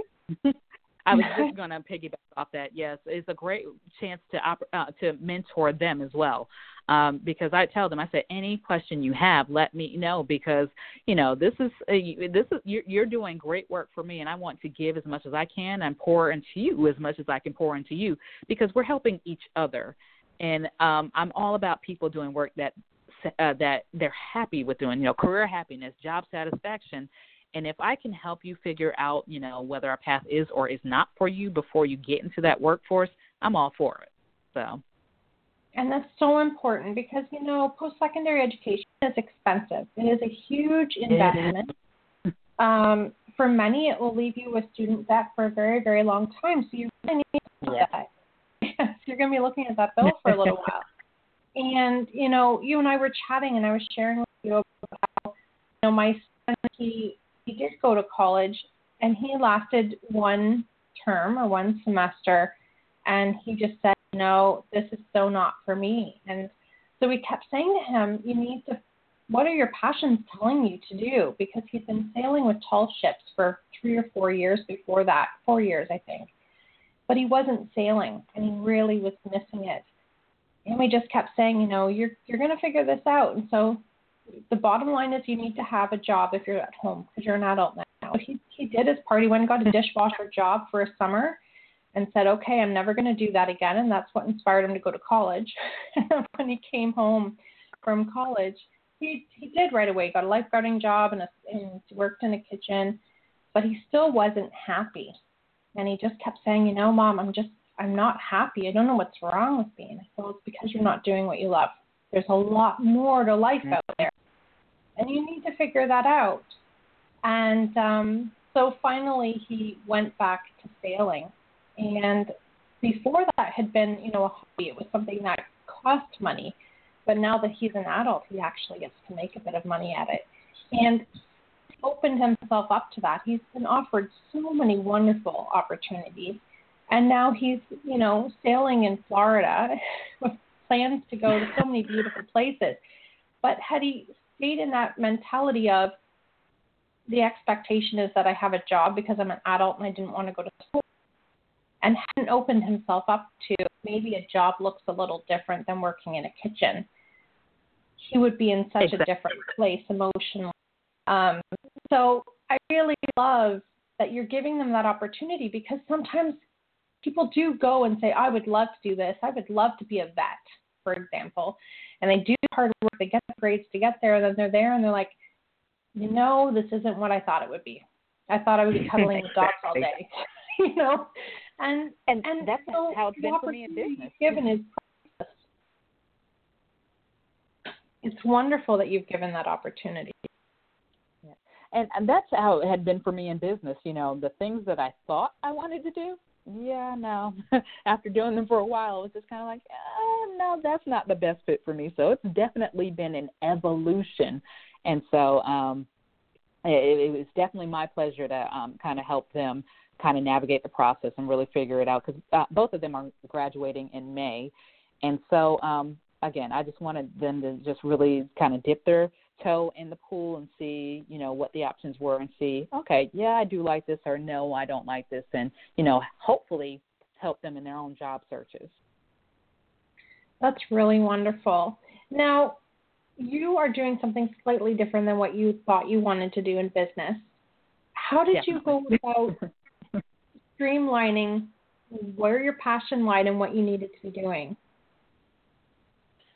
say? I was just going to piggyback off that. Yes, it's a great chance to uh, to mentor them as well. Um, because I tell them, I said, any question you have, let me know because you know this is a, this is you're, you're doing great work for me, and I want to give as much as I can and pour into you as much as I can pour into you because we're helping each other. And um, I'm all about people doing work that uh, that they're happy with doing, you know, career happiness, job satisfaction, and if I can help you figure out, you know, whether a path is or is not for you before you get into that workforce, I'm all for it. So. And that's so important because, you know, post secondary education is expensive. It is a huge investment. Um, for many, it will leave you with student debt for a very, very long time. So you really need to yeah. that. You're going to be looking at that bill for a little while. And, you know, you and I were chatting and I was sharing with you about how, you know, my son, he he did go to college and he lasted one term or one semester and he just said, No, this is so not for me. And so we kept saying to him, You need to, what are your passions telling you to do? Because he's been sailing with tall ships for three or four years before that, four years, I think. But he wasn't sailing and he really was missing it. Amy just kept saying, you know, you're you're going to figure this out. And so the bottom line is you need to have a job if you're at home because you're an adult now. He he did his part. He went and got a dishwasher job for a summer and said, okay, I'm never going to do that again. And that's what inspired him to go to college. when he came home from college, he he did right away. Got a lifeguarding job and, a, and worked in a kitchen, but he still wasn't happy. And he just kept saying, you know, mom, I'm just I'm not happy. I don't know what's wrong with me. And I said, well, it's because you're not doing what you love. There's a lot more to life out there, and you need to figure that out. And um, so finally, he went back to sailing. And before that had been, you know, a hobby. It was something that cost money. But now that he's an adult, he actually gets to make a bit of money at it. And opened himself up to that. He's been offered so many wonderful opportunities. And now he's, you know, sailing in Florida with plans to go to so many beautiful places. But had he stayed in that mentality of the expectation is that I have a job because I'm an adult and I didn't want to go to school and hadn't opened himself up to maybe a job looks a little different than working in a kitchen, he would be in such exactly. a different place emotionally. Um, so I really love that you're giving them that opportunity because sometimes people do go and say, I would love to do this. I would love to be a vet, for example. And they do hard work, they get the grades to get there, and then they're there and they're like, you know, this isn't what I thought it would be. I thought I would be cuddling with dogs all day. you know? And and, and that's so how it's been for me in business. Given is it's wonderful that you've given that opportunity. And, and that's how it had been for me in business. You know, the things that I thought I wanted to do, yeah, no. After doing them for a while, it was just kind of like, oh, no, that's not the best fit for me. So it's definitely been an evolution. And so um, it, it was definitely my pleasure to um, kind of help them kind of navigate the process and really figure it out because uh, both of them are graduating in May. And so, um, again, I just wanted them to just really kind of dip their toe in the pool and see, you know, what the options were and see, okay, yeah, I do like this or no, I don't like this. And, you know, hopefully help them in their own job searches. That's really wonderful. Now, you are doing something slightly different than what you thought you wanted to do in business. How did you go about streamlining where your passion lied and what you needed to be doing?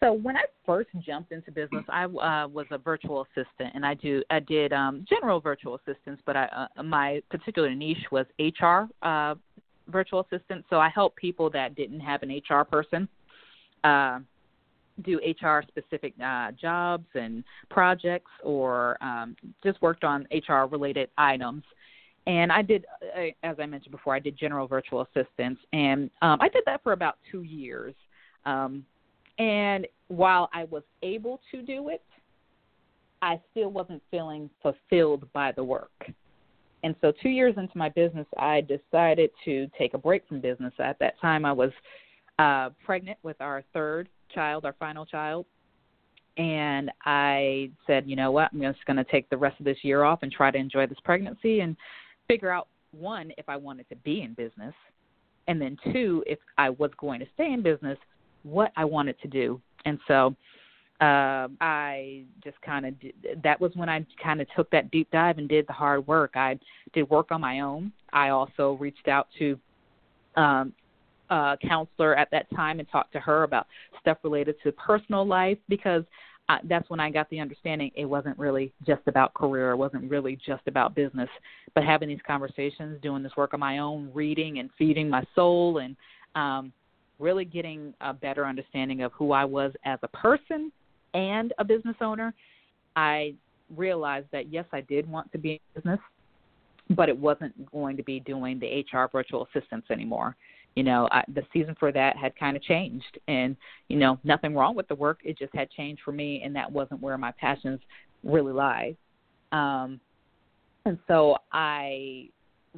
So when I first jumped into business, I uh, was a virtual assistant, and I do I did um, general virtual assistants, but I, uh, my particular niche was HR uh, virtual assistant. So I helped people that didn't have an HR person uh, do HR specific uh, jobs and projects, or um, just worked on HR related items and I did, uh, as I mentioned before, I did general virtual assistants, and um, I did that for about two years. Um, and while I was able to do it, I still wasn't feeling fulfilled by the work. And so, two years into my business, I decided to take a break from business. At that time, I was uh, pregnant with our third child, our final child. And I said, you know what, I'm just going to take the rest of this year off and try to enjoy this pregnancy and figure out one if I wanted to be in business, and then two if I was going to stay in business, what I wanted to do. And so uh, I just kind of that was when I kind of took that deep dive and did the hard work. I did work on my own. I also reached out to um, a counselor at that time and talked to her about stuff related to personal life because I, that's when I got the understanding it wasn't really just about career, it wasn't really just about business, but having these conversations, doing this work on my own, reading and feeding my soul, and um, really getting a better understanding of who I was as a person and a business owner. I realized that yes, I did want to be in business, but it wasn't going to be doing the HR virtual assistants anymore you know I, the season for that had kind of changed and you know nothing wrong with the work it just had changed for me and that wasn't where my passions really lie um and so i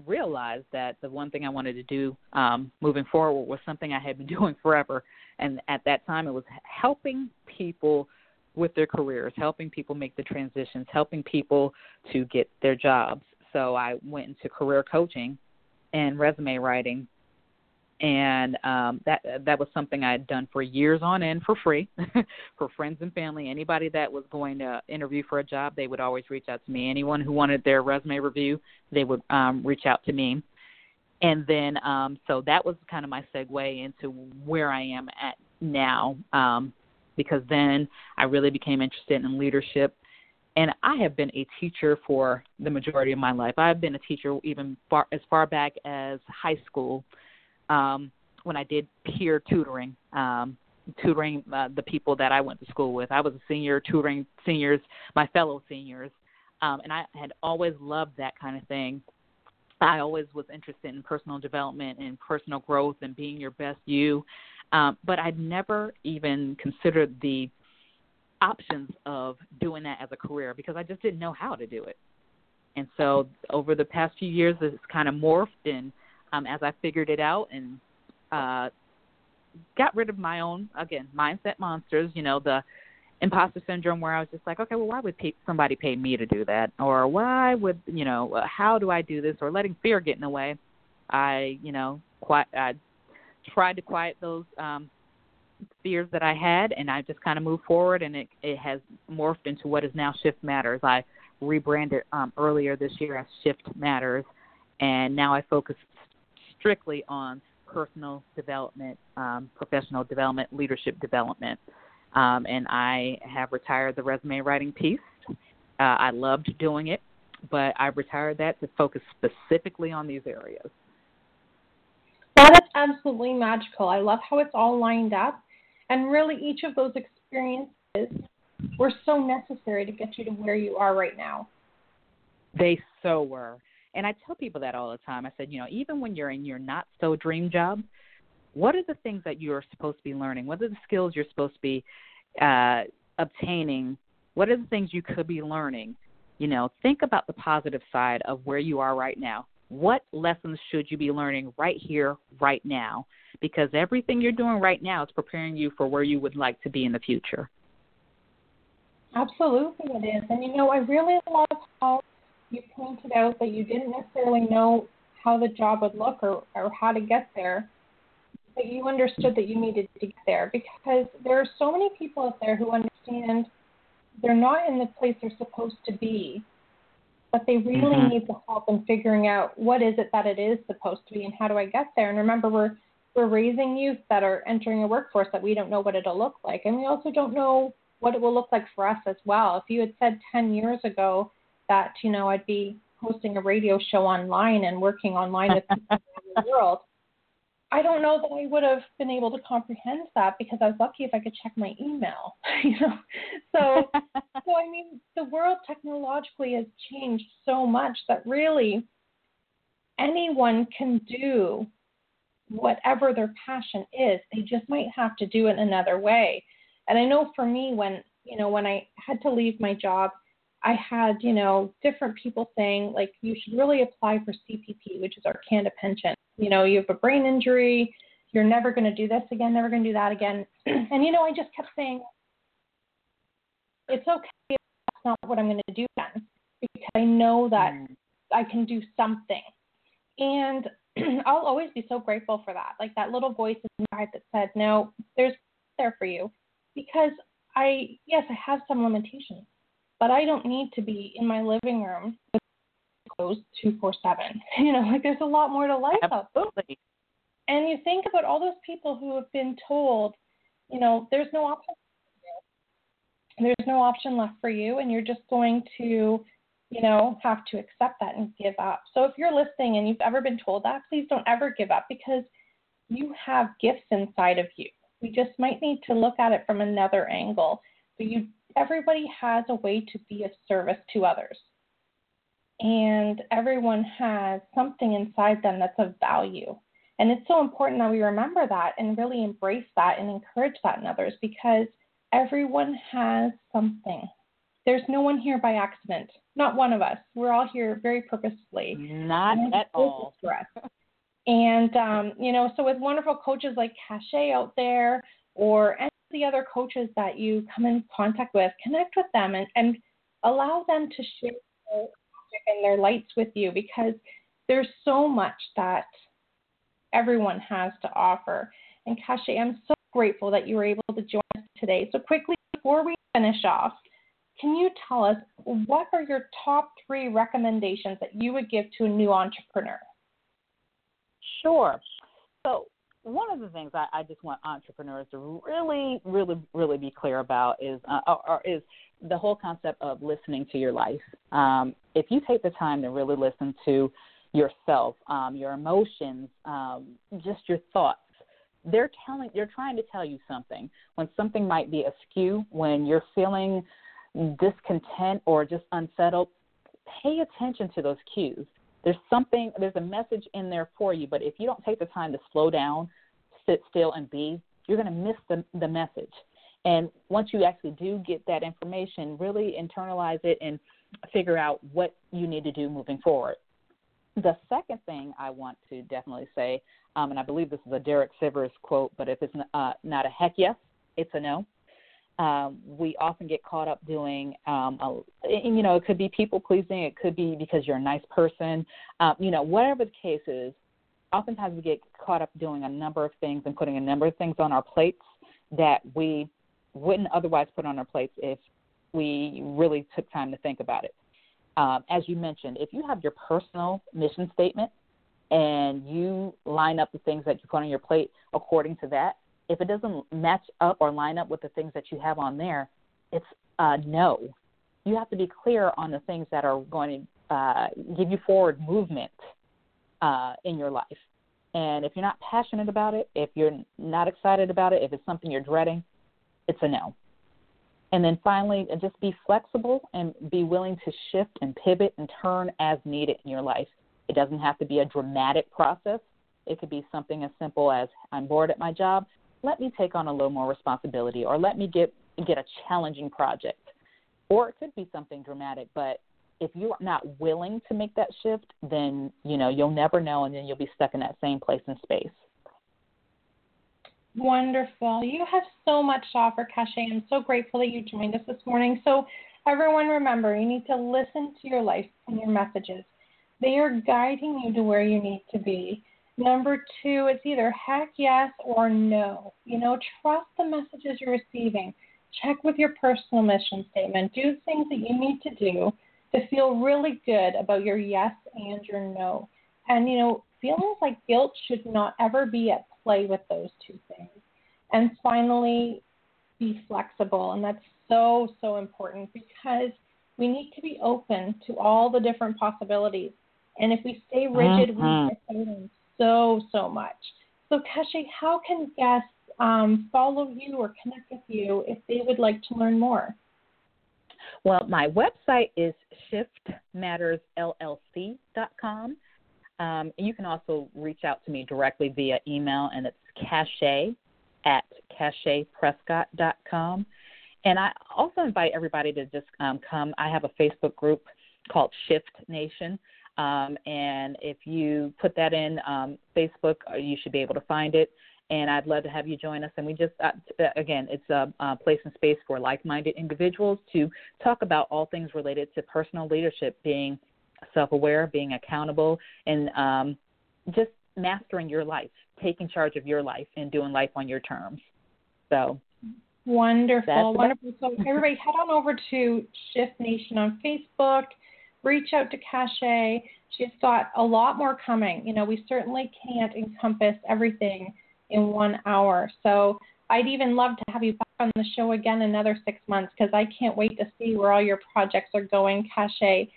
realized that the one thing i wanted to do um moving forward was something i had been doing forever. And at that time it was helping people with their careers helping people make the transitions helping people to get their jobs. So i went into career coaching and resume writing and um, that that was something I had done for years on end for free, for friends and family. Anybody that was going to interview for a job, they would always reach out to me. Anyone who wanted their resume review, they would um, reach out to me. And then, um, so that was kind of my segue into where I am at now, um, because then I really became interested in leadership. And I have been a teacher for the majority of my life. I've been a teacher even far as far back as high school um, when I did peer tutoring, um, tutoring uh, the people that I went to school with. I was a senior tutoring seniors, my fellow seniors, um, and I had always loved that kind of thing. I always was interested in personal development and personal growth and being your best you, um, but I'd never even considered the options of doing that as a career because I just didn't know how to do it. And so over the past few years, it's kind of morphed and um, as I figured it out and uh, got rid of my own again mindset monsters. You know the imposter syndrome where I was just like, okay, well, why would pay, somebody pay me to do that, or why would you know uh, how do I do this, or letting fear get in the way. I you know. I tried to quiet those um, fears that I had, and I just kind of moved forward, and it it has morphed into what is now Shift Matters. I rebranded um, earlier this year as Shift Matters, and now I focus strictly on personal development, um, professional development, leadership development. Um, and I have retired the resume writing piece. Uh, I loved doing it, but I retired that to focus specifically on these areas. That is absolutely magical. I love how it's all lined up. And really, each of those experiences were so necessary to get you to where you are right now. They so were. And I tell people that all the time. I said, you know, even when you're in your not so dream job, what are the things that you're supposed to be learning? What are the skills you're supposed to be uh, obtaining? What are the things you could be learning? You know, think about the positive side of where you are right now. What lessons should you be learning right here, right now? Because everything you're doing right now is preparing you for where you would like to be in the future. Absolutely, it is. And you know, I really love how you pointed out that you didn't necessarily know how the job would look or, or how to get there, but you understood that you needed to get there because there are so many people out there who understand they're not in the place they're supposed to be, but they really mm-hmm. need the help in figuring out what is it that it is supposed to be and how do I get there. And remember, we're we're raising youth that are entering a workforce that we don't know what it'll look like, and we also don't know what it will look like for us as well. If you had said 10 years ago that you know I'd be hosting a radio show online and working online with people around the world. I don't know that I would have been able to comprehend that because I was lucky if I could check my email. you know, so so I mean the world technologically has changed so much that really anyone can do whatever their passion is. They just might have to do it another way. And I know for me when you know when I had to leave my job I had, you know, different people saying, like, you should really apply for CPP, which is our Canada pension. You know, you have a brain injury, you're never going to do this again, never going to do that again. and, you know, I just kept saying, it's okay if that's not what I'm going to do then, because I know that mm. I can do something. And I'll always be so grateful for that. Like that little voice inside that said, no, there's there for you. Because I, yes, I have some limitations but I don't need to be in my living room with four seven. You know, like there's a lot more to life Absolutely. out there. And you think about all those people who have been told, you know, there's no option. There's no option left for you, and you're just going to, you know, have to accept that and give up. So if you're listening and you've ever been told that, please don't ever give up because you have gifts inside of you. We just might need to look at it from another angle. But you everybody has a way to be of service to others. And everyone has something inside them that's of value. And it's so important that we remember that and really embrace that and encourage that in others because everyone has something. There's no one here by accident. Not one of us. We're all here very purposefully. Not at all. For us. and um, you know, so with wonderful coaches like Cachet out there, or any the other coaches that you come in contact with, connect with them and, and allow them to share their magic and their lights with you because there's so much that everyone has to offer. And Cache, I'm so grateful that you were able to join us today. So, quickly, before we finish off, can you tell us what are your top three recommendations that you would give to a new entrepreneur? Sure. So, one of the things I, I just want entrepreneurs to really, really, really be clear about is uh, or, or is the whole concept of listening to your life. Um, if you take the time to really listen to yourself, um, your emotions, um, just your thoughts, they're telling, they're trying to tell you something. When something might be askew, when you're feeling discontent or just unsettled, pay attention to those cues. There's something, there's a message in there for you, but if you don't take the time to slow down, sit still, and be, you're going to miss the, the message. And once you actually do get that information, really internalize it and figure out what you need to do moving forward. The second thing I want to definitely say, um, and I believe this is a Derek Sivers quote, but if it's uh, not a heck yes, it's a no um, we often get caught up doing, um, a, and, you know, it could be people pleasing, it could be because you're a nice person, um, you know, whatever the case is. Oftentimes we get caught up doing a number of things and putting a number of things on our plates that we wouldn't otherwise put on our plates if we really took time to think about it. Um, as you mentioned, if you have your personal mission statement and you line up the things that you put on your plate according to that, if it doesn't match up or line up with the things that you have on there, it's uh, no. You have to be clear on the things that are going to uh, give you forward movement uh, in your life. And if you're not passionate about it, if you're not excited about it, if it's something you're dreading, it's a no. And then finally, just be flexible and be willing to shift and pivot and turn as needed in your life. It doesn't have to be a dramatic process. It could be something as simple as I'm bored at my job let me take on a little more responsibility or let me get get a challenging project. Or it could be something dramatic, but if you're not willing to make that shift, then you know you'll never know, and then you'll be stuck in that same place and space. Wonderful. You have so much to offer, Cachet. I'm so grateful that you joined us this morning. So, everyone, remember you need to listen to your life and your messages. They are guiding you to where you need to be. Number two, it's either heck yes or no. You know, trust the messages you're receiving. Check with your personal mission statement. Do things that you need to do to feel really good about your yes and your no. And, you know, feelings like guilt should not ever be at play with those two things. And finally, be flexible. And that's so, so important because we need to be open to all the different possibilities. And if we stay rigid, mm-hmm. we miss so, so much. So, Cachet, how can guests um, follow you or connect with you if they would like to learn more? Well, my website is shiftmattersllc.com. Um, you can also reach out to me directly via email, and it's cachet at cachetprescott.com. And I also invite everybody to just um, come. I have a Facebook group called Shift Nation. Um, and if you put that in um, Facebook, uh, you should be able to find it. And I'd love to have you join us. And we just, uh, uh, again, it's a, a place and space for like minded individuals to talk about all things related to personal leadership, being self aware, being accountable, and um, just mastering your life, taking charge of your life, and doing life on your terms. So, wonderful, wonderful. So, everybody, head on over to Shift Nation on Facebook reach out to Cachet. She's got a lot more coming. You know, we certainly can't encompass everything in one hour. So I'd even love to have you back on the show again another six months because I can't wait to see where all your projects are going, Cachet.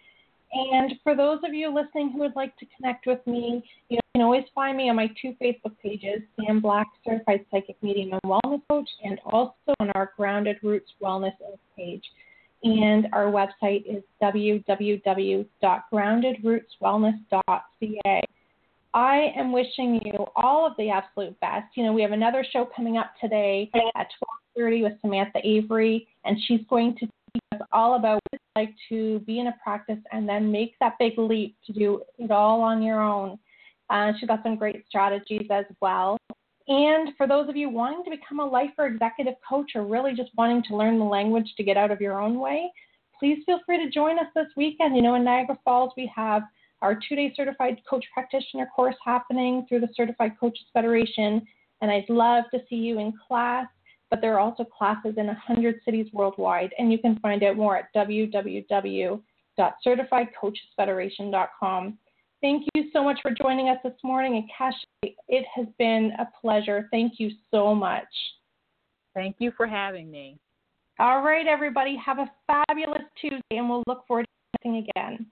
And for those of you listening who would like to connect with me, you, can always find me on my two Facebook pages, Sam Black, Certified Psychic Medium and Wellness Coach, and also on our Grounded Roots Wellness page and our website is www.groundedrootswellness.ca. I am wishing you all of the absolute best. You know, we have another show coming up today at 12:30 with Samantha Avery, and she's going to teach us all about what it's like to be in a practice and then make that big leap to do it all on your own. Uh, she's got some great strategies as well. And for those of you wanting to become a life or executive coach or really just wanting to learn the language to get out of your own way, please feel free to join us this weekend. You know, in Niagara Falls, we have our two day certified coach practitioner course happening through the Certified Coaches Federation. And I'd love to see you in class, but there are also classes in 100 cities worldwide. And you can find out more at www.certifiedcoachesfederation.com. Thank you so much for joining us this morning. And Cachet, it has been a pleasure. Thank you so much. Thank you for having me. All right, everybody. Have a fabulous Tuesday, and we'll look forward to connecting again.